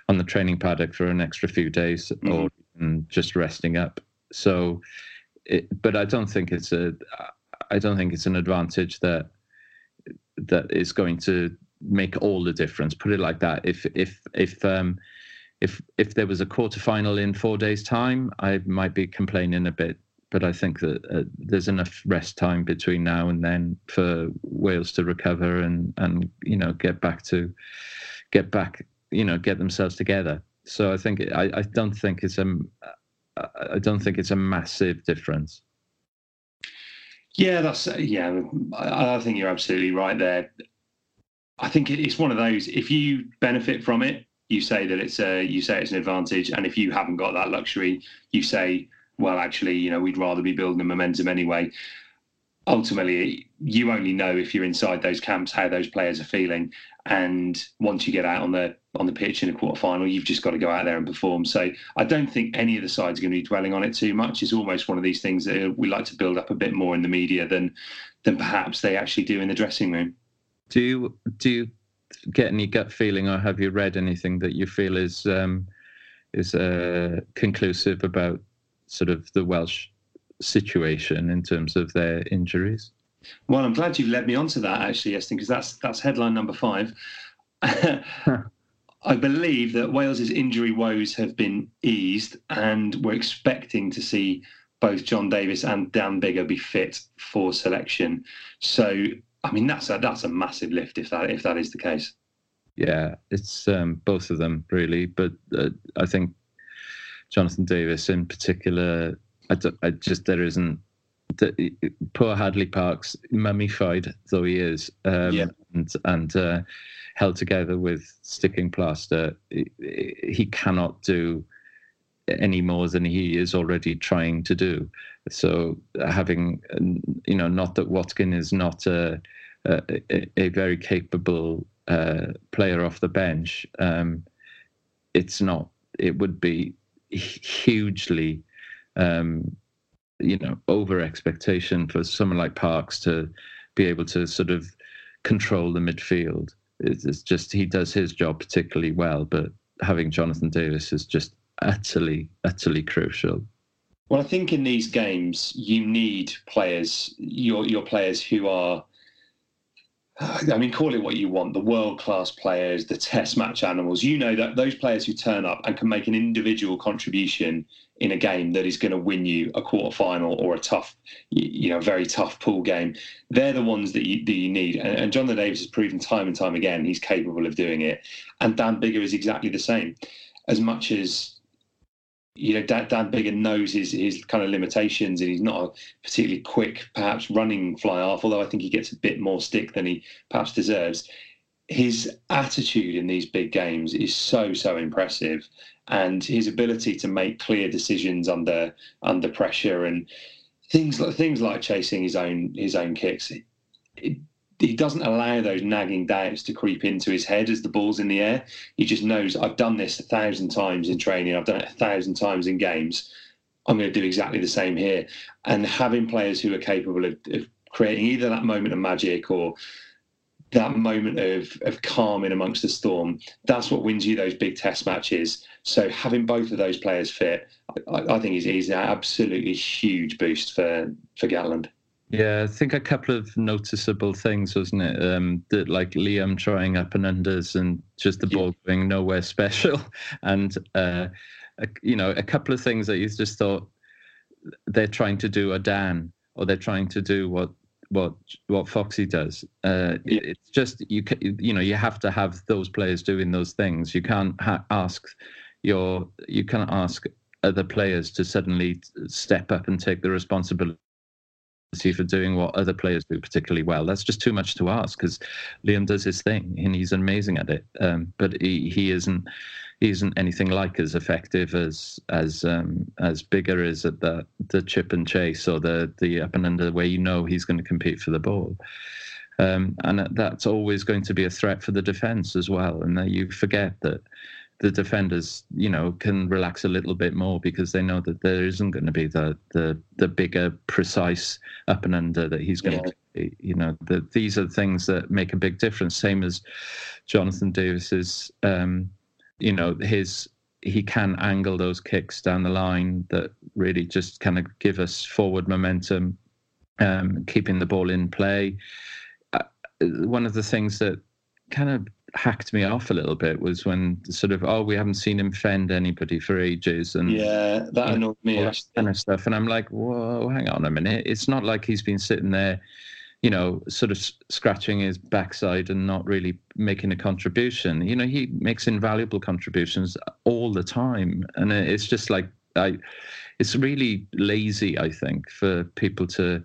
on the training paddock for an extra few days mm-hmm. or just resting up. So, it, but I don't think it's a I don't think it's an advantage that that is going to make all the difference. Put it like that. If if if um, if if there was a quarter final in four days' time, I might be complaining a bit. But I think that uh, there's enough rest time between now and then for Wales to recover and and you know get back to get back you know get themselves together. So I think I, I don't think it's a I don't think it's a massive difference. Yeah, that's yeah. I, I think you're absolutely right there. I think it's one of those. If you benefit from it, you say that it's a you say it's an advantage, and if you haven't got that luxury, you say, well, actually, you know, we'd rather be building the momentum anyway. Ultimately, you only know if you're inside those camps how those players are feeling, and once you get out on the on the pitch in a quarter final, you've just got to go out there and perform. So I don't think any of the sides are going to be dwelling on it too much. It's almost one of these things that we like to build up a bit more in the media than than perhaps they actually do in the dressing room. Do you do you get any gut feeling, or have you read anything that you feel is um, is uh, conclusive about sort of the Welsh situation in terms of their injuries? Well, I'm glad you've led me on to that actually, Iestyn, because that's that's headline number five. I believe that Wales's injury woes have been eased, and we're expecting to see both John Davies and Dan Biggar be fit for selection. So I mean, that's a that's a massive lift if that if that is the case. Yeah, it's um, both of them really, but uh, I think Jonathan Davies in particular. I, I just there isn't poor Hadleigh Parkes, mummified though he is, um, yeah. and and uh, held together with sticking plaster. He, he cannot do any more than he is already trying to do. So having, you know, not that Watkin is not a, a, a very capable uh, player off the bench, um, it's not. It would be hugely, um, you know, over expectation for someone like Parkes to be able to sort of control the midfield. It's just he does his job particularly well, but having Jonathan Davies is just utterly, utterly crucial. Well, I think in these games you need players, your your players who are I mean, call it what you want, the world class players, the test match animals. You know that those players who turn up and can make an individual contribution in a game that is going to win you a quarter final or a tough, you know, very tough pool game. They're the ones that you, that you need. And, and Jonathan Davies has proven time and time again he's capable of doing it. And Dan Biggar is exactly the same. As much as you know, Dan, Dan Biggar knows his his kind of limitations, and he's not a particularly quick, perhaps running fly half. Although I think he gets a bit more stick than he perhaps deserves. His attitude in these big games is so so impressive, and his ability to make clear decisions under under pressure and things like things like chasing his own his own kicks. It, he doesn't allow those nagging doubts to creep into his head as the ball's in the air. He just knows I've done this a thousand times in training, I've done it a thousand times in games. I'm going to do exactly the same here. And having players who are capable of, of creating either that moment of magic or that moment of, of calm in amongst the storm, that's what wins you those big test matches. So having both of those players fit, I, I think is, is an absolutely huge boost for, for Gatland. Yeah, I think a couple of noticeable things, wasn't it? Um, that like Liam trying up and unders and just the ball yeah. going nowhere special, and uh, a, you know a couple of things that you just thought they're trying to do a Dan or they're trying to do what what what Foxy does. Uh, Yeah. It's just you you know you have to have those players doing those things. You can't ha- ask your you can't ask other players to suddenly step up and take the responsibility for doing what other players do particularly well. That's just too much to ask because Liam does his thing and he's amazing at it. Um, but he, he isn't he isn't anything like as effective as as um, as Biggar is at the the chip and chase or the the up and under where you know he's going to compete for the ball. Um, and that's always going to be a threat for the defence as well. And that you forget that the defenders, you know, can relax a little bit more because they know that there isn't going to be the the the Biggar, precise up and under that he's going to. You know, that these are things that make a big difference. Same as Jonathan Davies's, um, you know, his he can angle those kicks down the line that really just kind of give us forward momentum, um, keeping the ball in play. Uh, one of the things that kind of hacked me off a little bit was when sort of oh we haven't seen him fend anybody for ages and Yeah, that annoyed me all that kind of stuff. And I'm like whoa hang on a minute. It's not like he's been sitting there you know sort of scratching his backside and not really making a contribution. You know he makes invaluable contributions all the time. And it's just like I it's really lazy I think for people to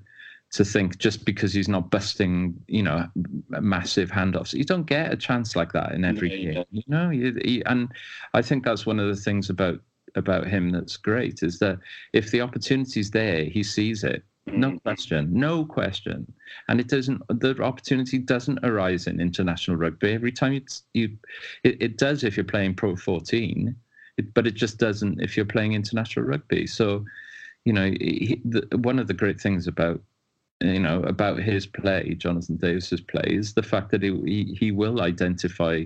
to think just because he's not busting, you know, massive handoffs, you don't get a chance like that in every No, you game. don't. You know, you, you, and I think that's one of the things about about him that's great is that if the opportunity's there, he sees it. No Mm. question, no question, and it doesn't. The opportunity doesn't arise in international rugby every time it's you. It, it does if you're playing Pro 14, it, but it just doesn't if you're playing international rugby. So, you know, he, the, one of the great things about you know about his play, Jonathan Davies's play, is the fact that he he, will identify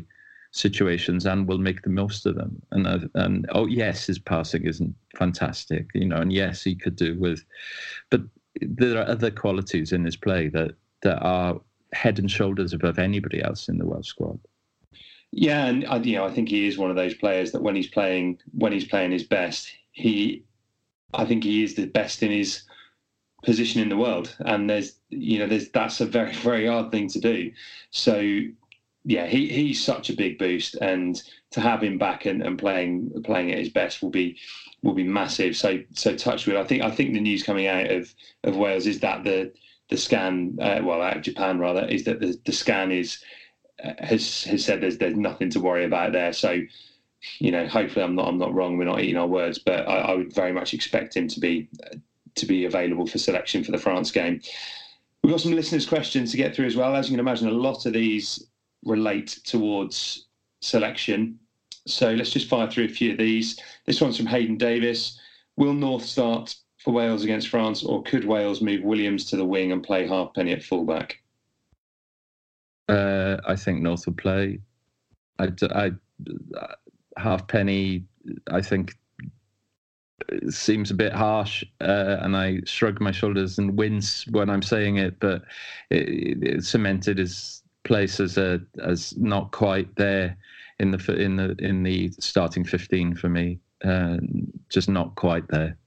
situations and will make the most of them. And uh, and oh yes, his passing isn't fantastic, you know, and yes, he could do with, but there are other qualities in his play that that are head and shoulders above anybody else in the Welsh squad. Yeah, and you know, I think he is one of those players that when he's playing when he's playing his best, he, I think he is the best in his position in the world. And there's, you know, there's that's a very very hard thing to do. So, yeah, he he's such a big boost, and to have him back and, and playing playing at his best will be will be massive. So so touch with. I think I think the news coming out of of Wales is that the the scan, uh, well, out of Japan rather, is that the the scan is has has said there's there's nothing to worry about there. So, you know, hopefully I'm not I'm not wrong. We're not eating our words, but I, I would very much expect him to be to be available for selection for the France game. We've got some listeners' questions to get through as well. As you can imagine, a lot of these relate towards selection. So let's just fire through a few of these. This one's from Hayden Davis. Will North start for Wales against France, or could Wales move Williams to the wing and play Halfpenny at fullback? Uh, I think North will play. I, I Halfpenny. I think seems a bit harsh, uh, and I shrug my shoulders and wince when I'm saying it. But it, it cemented his place as a as not quite there in the in the in the starting fifteen for me. Uh, just not quite there.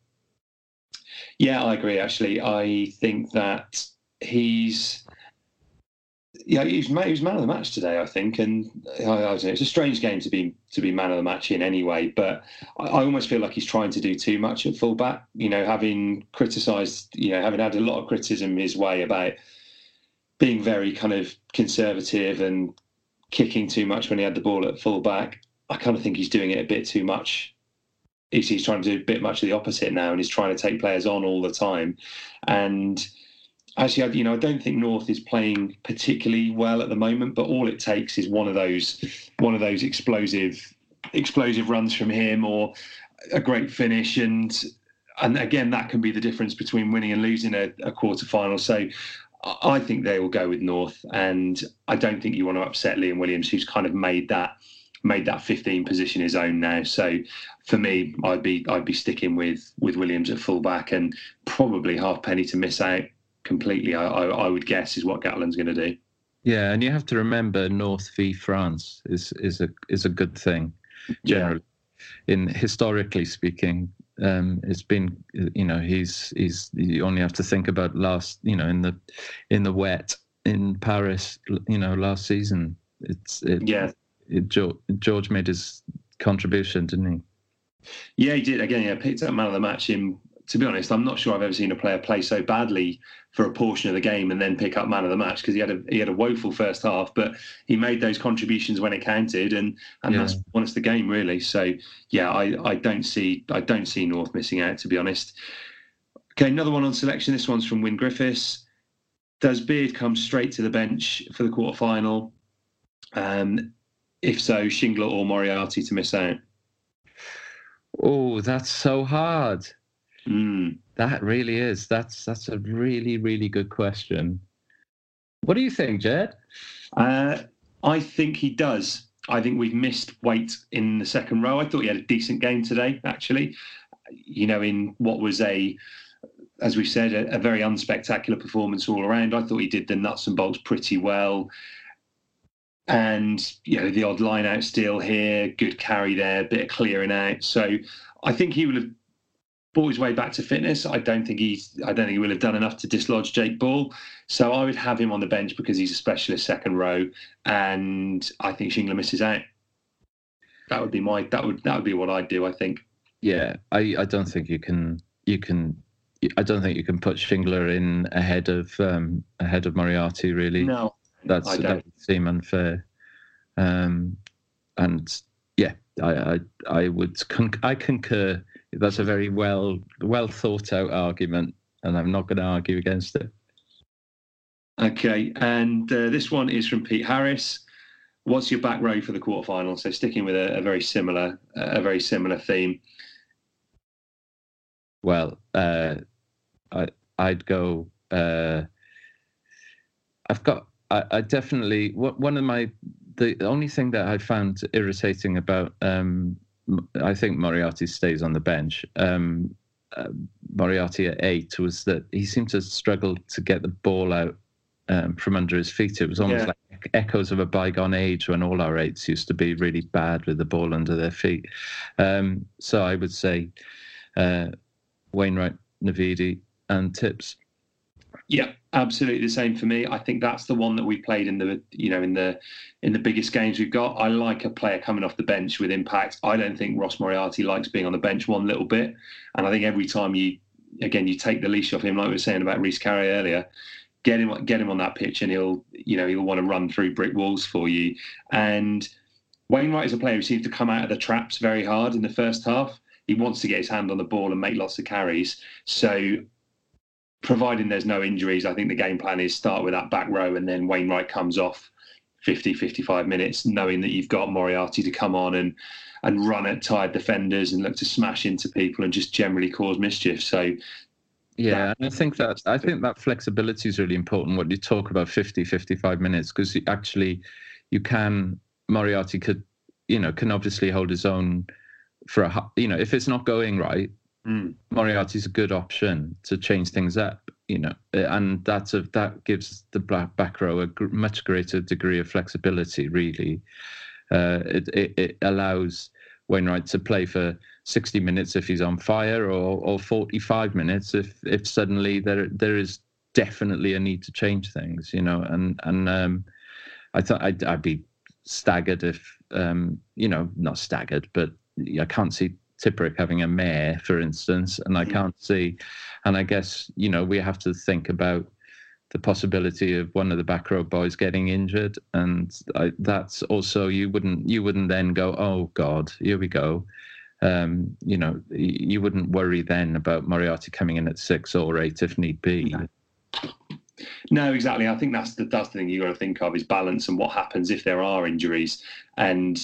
Yeah, I agree. Actually, I think that he's yeah man, he was man of the match today. I think, and I, I don't know, it's a strange game to be to be man of the match in anyway. But I, I almost feel like he's trying to do too much at fullback. You know, having criticised, you know, having had a lot of criticism his way about being very kind of conservative and kicking too much when he had the ball at fullback. I kind of think he's doing it a bit too much he's, he's trying to do a bit much of the opposite now, and he's trying to take players on all the time. And actually, you know, I don't think North is playing particularly well at the moment. But all it takes is one of those, one of those explosive, explosive runs from him, or a great finish, and and again, that can be the difference between winning and losing a, a quarter final. So. I think they will go with North, and I don't think you want to upset Liam Williams, who's kind of made that made that 15 position his own now. So for me, I'd be I'd be sticking with with Williams at fullback and probably Halfpenny to miss out completely. I, I, I would guess is what Gatland's going to do. Yeah, and you have to remember North v France is is a is a good thing generally. In historically speaking, Um, it's been, you know, he's he's you only have to think about last, you know, in the in the wet in Paris, you know, last season. It's it, Yeah. It, George, George made his contribution, didn't he? Yeah, he did. Again, yeah, picked up man of the match. In to be honest, I'm not sure I've ever seen a player play so badly for a portion of the game and then pick up man of the match because he had a he had a woeful first half, but he made those contributions when it counted, and and Yeah. that's won us the game really. So yeah, I I don't see I don't see North missing out to be honest. Okay, another one on selection. This one's from Wyn Griffiths. Does Beard come straight to the bench for the quarter final? Um, if so, Shingler or Moriarty to miss out? Oh, that's so hard. Mm. That really is. That's that's a really really good question. What do you think, Jed? Uh, I think he does. I think we've missed weight in the second row. I thought he had a decent game today, actually. You know, in what was a, as we said, a, a very unspectacular performance all around. I thought he did the nuts and bolts pretty well. And, you know, the odd line out still here, good carry there, bit of clearing out. So I think he would have brought his way back to fitness. I don't think he's I don't think he will have done enough to dislodge Jake Ball. So I would have him on the bench because he's a specialist second row, and I think Shingler misses out. That would be my that would that would be what I'd do. I think. Yeah, I, I don't think you can you can I don't think you can put Shingler in ahead of um, ahead of Moriarty. Really, No, that's that would seem unfair. Um, and yeah, I I, I would con- I concur. That's a very well well thought out argument, and I'm not going to argue against it. Okay, and uh, this one is from Pete Harris. What's your back row for the quarterfinal? So sticking with a, a very similar a very similar theme. Well, uh, I I'd go. Uh, I've got. I, I definitely. What one of my the only thing that I found irritating about. Um, I think Moriarty stays on the bench. Um, uh, Moriarty at eight was that he seemed to struggle to get the ball out um, from under his feet. It was almost Yeah. like echoes of a bygone age when all our eights used to be really bad with the ball under their feet. Um, so I would say uh, Wainwright, Navidi, and Tips. Yeah, absolutely the same for me. I think that's the one that we played in the you know in the in the biggest games we've got. I like a player coming off the bench with impact. I don't think Ross Moriarty likes being on the bench one little bit, and I think every time you again you take the leash off him, like we were saying about Rhys Carré earlier, get him get him on that pitch, and he'll you know he'll want to run through brick walls for you. And Wainwright is a player who seems to come out of the traps very hard in the first half. He wants to get his hand on the ball and make lots of carries. So providing there's no injuries, I think the game plan is start with that back row and then Wainwright comes off 50, 55 minutes, knowing that you've got Moriarty to come on and and run at tired defenders and look to smash into people and just generally cause mischief. So Yeah, and I think that I think that flexibility is really important. What you talk about 50, 55 minutes, because actually you can Moriarty could, you know, can obviously hold his own for a you know if it's not going right, mm, Moriarty's a good option to change things up, you know, and that's that gives the black back row a gr- much greater degree of flexibility. Really, uh, it, it it allows Wainwright to play for sixty minutes if he's on fire, or or forty five minutes if if suddenly there there is definitely a need to change things, you know, and and um, I thought I'd, I'd be staggered if um, you know not staggered, but I can't see Tipuric having a mare, for instance, and I Mm. can't see, and I guess you know we have to think about the possibility of one of the back row boys getting injured, and I, that's also you wouldn't you wouldn't then go oh God here we go, um, you know you wouldn't worry then about Moriarty coming in at six or eight if need be. No. No, exactly. I think that's the that's the thing you got to think of is balance and what happens if there are injuries. And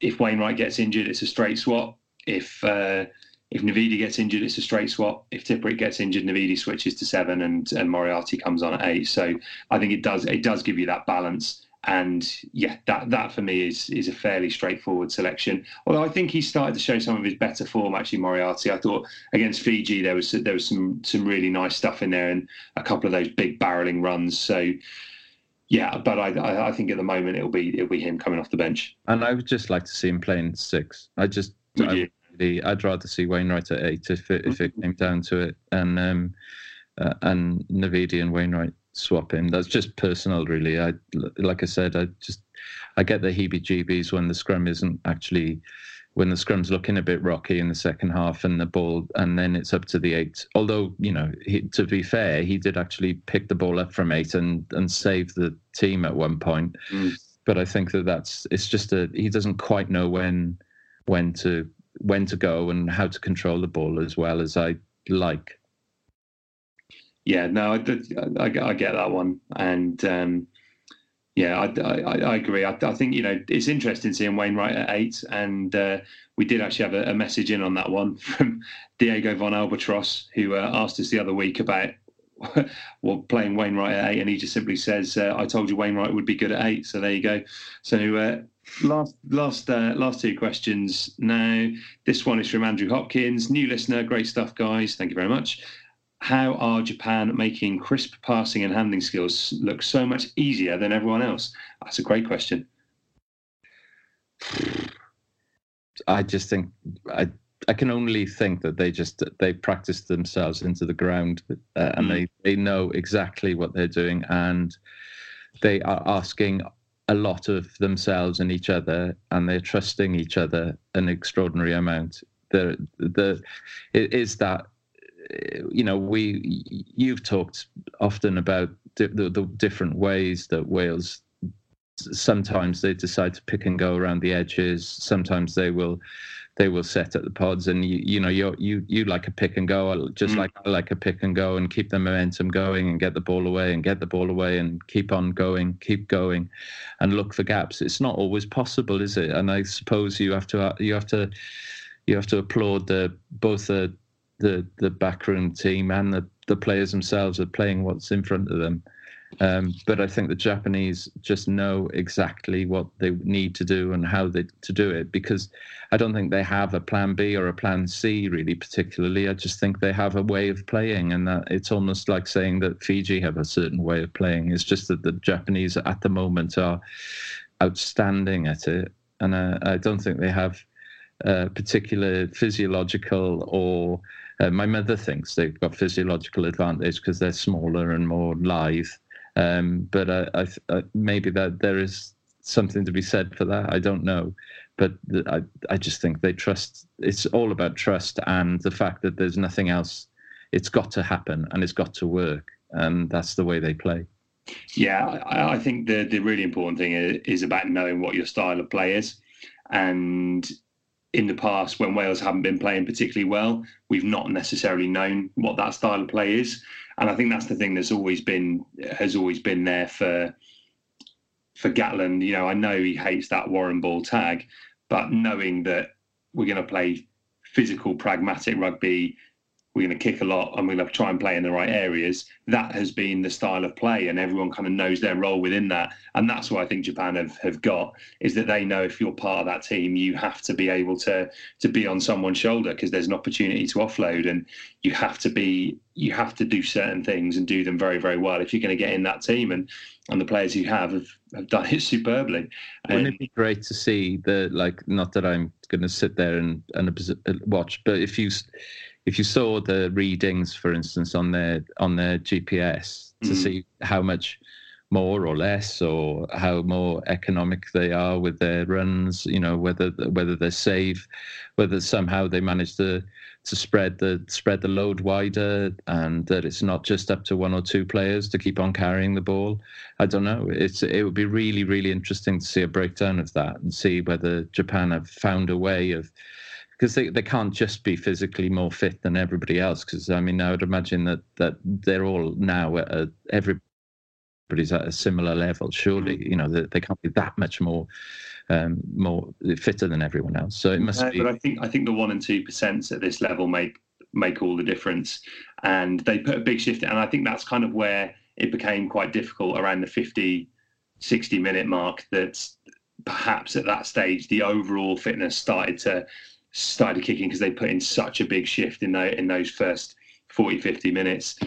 if Wainwright gets injured, it's a straight swap. If uh, if Navidi gets injured, it's a straight swap. If Tipuric gets injured, Navidi switches to seven, and and Moriarty comes on at eight. So I think it does it does give you that balance. And yeah, that that for me is is a fairly straightforward selection. Although I think he started to show some of his better form. Actually, Moriarty, I thought against Fiji there was there was some some really nice stuff in there, and a couple of those big barreling runs. So yeah, but I I, think at the moment it'll be it'll be him coming off the bench. And I would just like to see him playing six. I just Would I you? really. I'd rather see Wainwright at eight if it, if it came down to it, and um, uh, and Navidi and Wainwright swap in. That's just personal, really. I like I said, I just I get the heebie-jeebies when the scrum isn't actually when the scrum's looking a bit rocky in the second half and the ball and then it's up to the eight although you know he, to be fair he did actually pick the ball up from eight and and save the team at one point mm. but i think that that's it's just a he doesn't quite know when when to when to go and how to control the ball as well as i like yeah no i, I, I get that one and um yeah, I, I, I agree. I, think you know it's interesting seeing Wainwright at eight, and uh, we did actually have a, a, message in on that one from Diego von Albatross, who uh, asked us the other week about well playing Wainwright at eight, and he just simply says, uh, "I told you Wainwright would be good at eight. So there you go. So uh, last last uh, last two questions now. This one is from Andrew Hopkins, new listener. Great stuff, guys. Thank you very much how are Japan making crisp passing and handling skills look so much easier than everyone else? That's a great question. I just think I I can only think that they just they practice themselves into the ground uh, and mm. they they know exactly what they're doing and they are asking a lot of themselves and each other and they're trusting each other an extraordinary amount. The the it is that you know, we you've talked often about the, the, different ways that Wales sometimes they decide to pick and go around the edges. Sometimes they will they will set at the pods, and you you know you you you like a pick and go, just mm. like I like a pick and go, and keep the momentum going, and get the ball away, and get the ball away, and keep on going, keep going, and look for gaps. It's not always possible, is it? And I suppose you have to you have to you have to applaud the both the the the backroom team and the the players themselves are playing what's in front of them. Um, but I think the Japanese just know exactly what they need to do and how they to do it because I don't think they have a plan B or a plan C really particularly. I just think they have a way of playing, and that it's almost like saying that Fiji have a certain way of playing. It's just that the Japanese at the moment are outstanding at it, and uh, I don't think they have a particular physiological or uh, my mother thinks they've got physiological advantage because they're smaller and more lithe. Um, but I, I, I, maybe that there is something to be said for that. I don't know, but I, I just think they trust. It's all about trust and the fact that there's nothing else. It's got to happen and it's got to work, and that's the way they play. Yeah, I, I think the the really important thing is about knowing what your style of play is, and in the past when Wales haven't been playing particularly well, we've not necessarily known what that style of play is, and I think that's the thing that's always been has always been there for for Gatland. You know, I know he hates that Warrenball tag, but knowing that we're going to play physical, pragmatic rugby we're going to kick a lot and we're going to try and play in the right areas. That has been the style of play, and everyone kind of knows their role within that. And that's what I think Japan have, have got is that they know if you're part of that team, you have to be able to to be on someone's shoulder because there's an opportunity to offload, and you have to be you have to do certain things and do them very very well if you're going to get in that team. And and the players you have have, have done it superbly. Wouldn't um, it be great to see the like? Not that I'm going to sit there and and watch, but if you if you saw the readings, for instance, on their on their GPS to mm. see how much more or less, or how more economic they are with their runs, you know, whether whether they're safe, whether somehow they manage to to spread the spread the load wider, and that it's not just up to one or two players to keep on carrying the ball. I don't know. It's it would be really really interesting to see a breakdown of that and see whether Japan have found a way of because they, they can't just be physically more fit than everybody else. Because I mean, I would imagine that that they're all now at a, everybody's at a similar level. Surely, mm. you know, they, they can't be that much more um, more fitter than everyone else. So it must be. But I think I think the one and two percent at this level make make all the difference, and they put a big shift. And I think that's kind of where it became quite difficult around the 50, 60 minute mark. That perhaps at that stage the overall fitness started to started kicking because they put in such a big shift in, the, in those first 40, 50 minutes.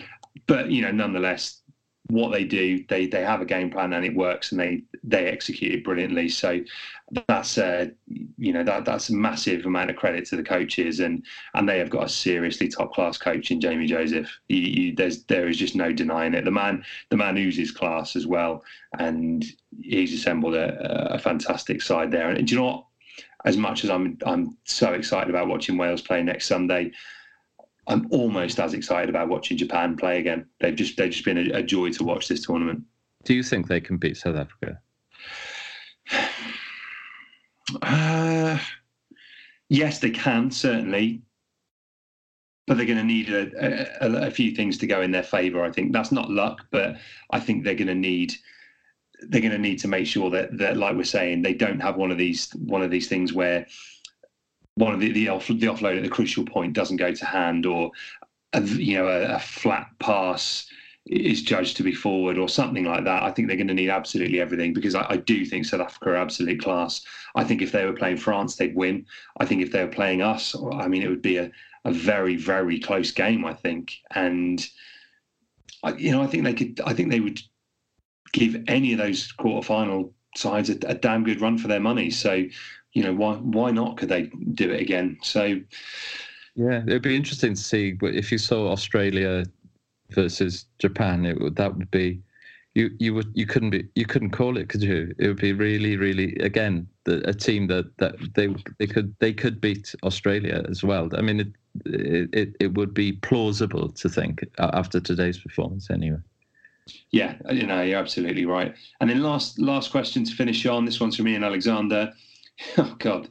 But, you know, nonetheless, what they do, they they have a game plan and it works, and they they execute it brilliantly. So that's uh, you know that that's a massive amount of credit to the coaches, and and they have got a seriously top class coach in Jamie Joseph. You, you, there's there is just no denying it. The man the man oozes class as well, and he's assembled a, a fantastic side there. And do you know what? As much as I'm I'm so excited about watching Wales play next Sunday. I'm almost as excited about watching Japan play again. They've just they've just been a, a joy to watch this tournament. Do you think they can beat South Africa? Uh, yes, they can certainly, but they're going to need a, a, a, few things to go in their favour. I think that's not luck, but I think they're going to need they're going to need to make sure that that, like we're saying, they don't have one of these one of these things where one of the the, off, the offload at the crucial point doesn't go to hand, or a, you know a, a flat pass is judged to be forward or something like that. I think they're going to need absolutely everything because I, I, do think South Africa are absolute class. I think if they were playing France, they'd win. I think if they were playing us, I mean, it would be a, a very, very close game, I think. And, I, you know, I think they could, I think they would give any of those quarterfinal sides a, a damn good run for their money. So, you know, why, why not could they do it again? So, yeah, it'd be interesting to see But if you saw Australia versus Japan, it would that would be you you would you couldn't be you couldn't call it, could you? It would be really really again the, a team that that they they could they could beat Australia as well. I mean, it it it would be plausible to think after today's performance anyway. Yeah, you know, you're absolutely right. And then last last question to finish on. This one's from Ian Alexander. Oh God,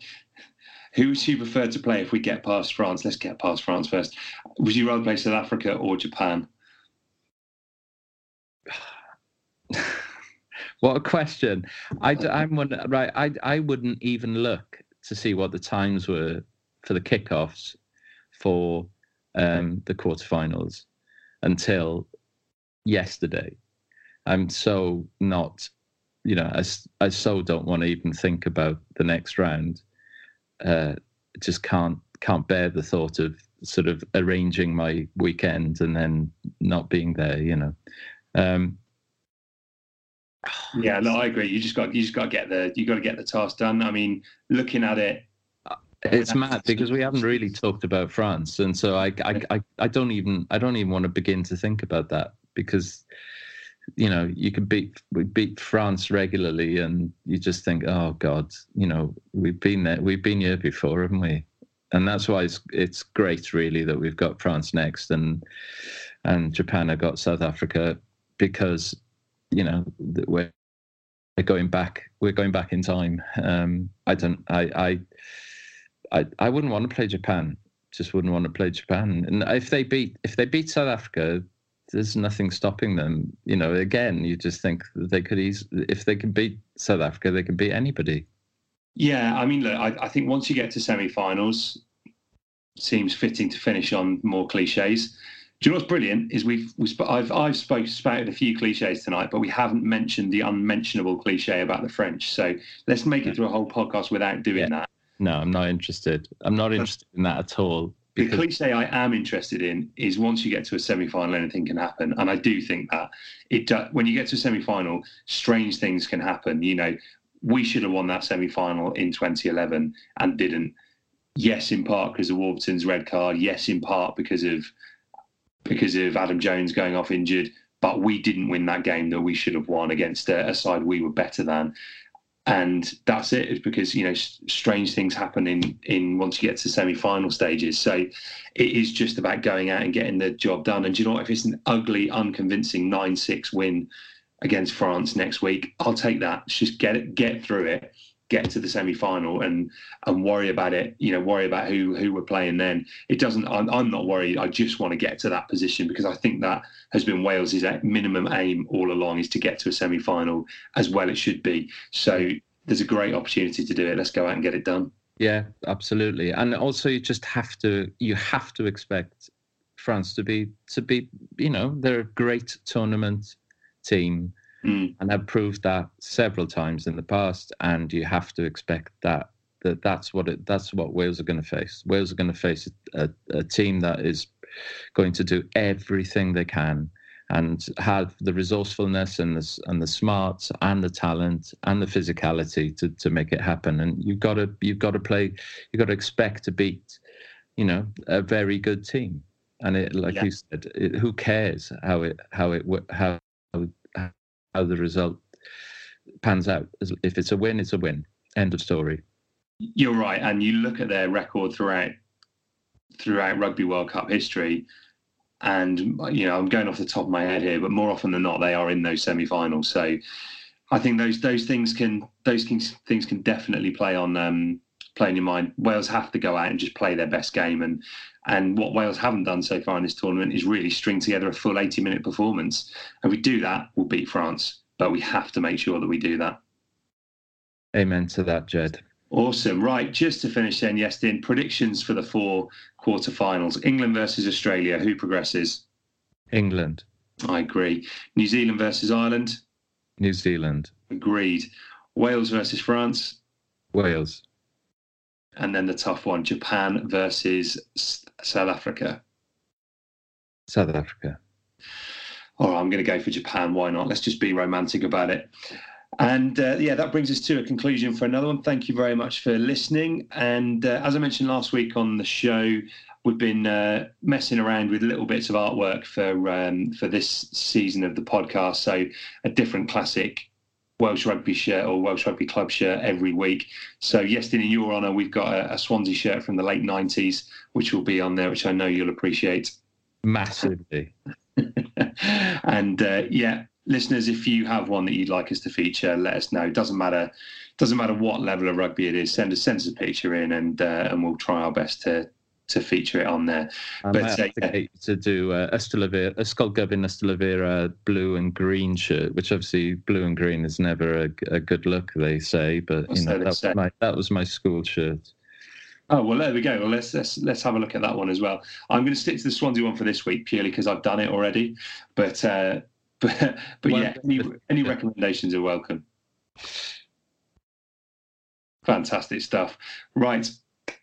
who would you prefer to play if we get past France? Let's get past France first. Would you rather play South Africa or Japan? what a question! I, I'm one, right. I I wouldn't even look to see what the times were for the kickoffs for um, the quarterfinals until yesterday. I'm so not, you know, I, I so don't want to even think about the next round. Uh, just can't can't bear the thought of sort of arranging my weekend and then not being there. You know, um, yeah, no, I agree. You just got you just got to get the you got to get the task done. I mean, looking at it, it's mad because we haven't really talked about France, and so I, I, I, I don't even I don't even want to begin to think about that because you know you can beat we beat France regularly, and you just think, oh God, you know we've been there, we've been here before, haven't we? And that's why it's it's great, really, that we've got France next, and and Japan have got South Africa because you know we're going back we're going back in time um, i don't I, I i i wouldn't want to play japan just wouldn't want to play japan and if they beat if they beat south africa there's nothing stopping them you know again you just think they could easily if they can beat south africa they can beat anybody yeah i mean look i, I think once you get to semi-finals seems fitting to finish on more cliches do you know what's brilliant is we've, we've I've I've spoke spouted a few cliches tonight, but we haven't mentioned the unmentionable cliche about the French. So let's make it through a whole podcast without doing yeah. that. No, I'm not interested. I'm not interested in that at all. The cliche I am interested in is once you get to a semi-final, anything can happen, and I do think that it. Uh, when you get to a semi-final, strange things can happen. You know, we should have won that semi-final in 2011 and didn't. Yes, in part because of Warburton's red card. Yes, in part because of because of Adam Jones going off injured. But we didn't win that game that we should have won against a, a side we were better than. And that's it. It's because you know strange things happen in in once you get to semi-final stages. So it is just about going out and getting the job done. And do you know what? If it's an ugly, unconvincing nine-six win against France next week, I'll take that. Just get it, get through it, get to the semi final and and worry about it. You know, worry about who who we're playing then. It doesn't. I'm, I'm not worried. I just want to get to that position because I think that has been Wales's minimum aim all along is to get to a semi final as well. It should be. So there's a great opportunity to do it. Let's go out and get it done. Yeah, absolutely. And also, you just have to you have to expect France to be to be you know they're a great tournament team mm. and have proved that several times in the past. And you have to expect that that that's what it that's what Wales are going to face. Wales are going to face a, a team that is going to do everything they can and have the resourcefulness and the and the smarts and the talent and the physicality to to make it happen. And you've got to you've got to play. You've got to expect to beat, you know, a very good team. And it, like yeah. you said, it, who cares how it how it how how the result pans out? If it's a win, it's a win. End of story. You're right, and you look at their record throughout throughout Rugby World Cup history and you know I'm going off the top of my head here, but more often than not they are in those semi-finals. So I think those those things can those things, things can definitely play on um, play in your mind. Wales have to go out and just play their best game, and and what Wales haven't done so far in this tournament is really string together a full 80 minute performance. And we do that, we'll beat France, but we have to make sure that we do that. Amen to that, Jed. Awesome. Right, just to finish then, Iestyn, predictions for the four quarterfinals. England versus Australia. Who progresses? England. I agree. New Zealand versus Ireland. New Zealand. Agreed. Wales versus France. Wales. And then the tough one, Japan versus South Africa. South Africa. All right, I'm going to go for Japan. Why not? Let's just be romantic about it. And uh, yeah, that brings us to a conclusion for another one. Thank you very much for listening. And uh, as I mentioned last week on the show, we've been uh, messing around with little bits of artwork for um, for this season of the podcast. So a different classic Welsh rugby shirt or Welsh rugby club shirt every week. So Iestyn, in your honour, we've got a, a Swansea shirt from the late '90s, which will be on there, which I know you'll appreciate massively. and uh, yeah, listeners, if you have one that you'd like us to feature, let us know. Doesn't matter, doesn't matter what level of rugby it is. Send us send us a picture in, and uh, and we'll try our best to to feature it on there. I but uh, yeah. to do uh, Ystalyfera, a Ysgol Gyfun Ystalyfera blue and green shirt, which obviously blue and green is never a, a good look, they say. But you know that was, my, that was my school shirt. Oh well, there we go. Well, let's let's let's have a look at that one as well. I'm going to stick to the Swansea one for this week purely because I've done it already. But uh, but but well, yeah, any, any recommendations are welcome. Fantastic stuff. Right.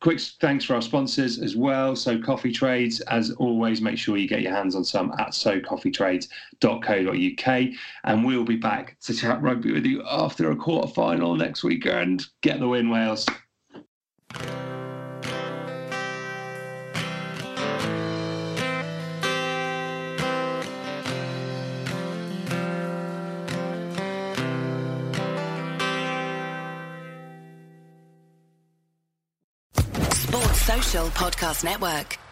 Quick thanks for our sponsors as well. So Coffee Trades, as always, make sure you get your hands on some at socoffeetrades.co.uk. And we'll be back to chat rugby with you after a quarter final next weekend. Get the win, Wales. Podcast Network.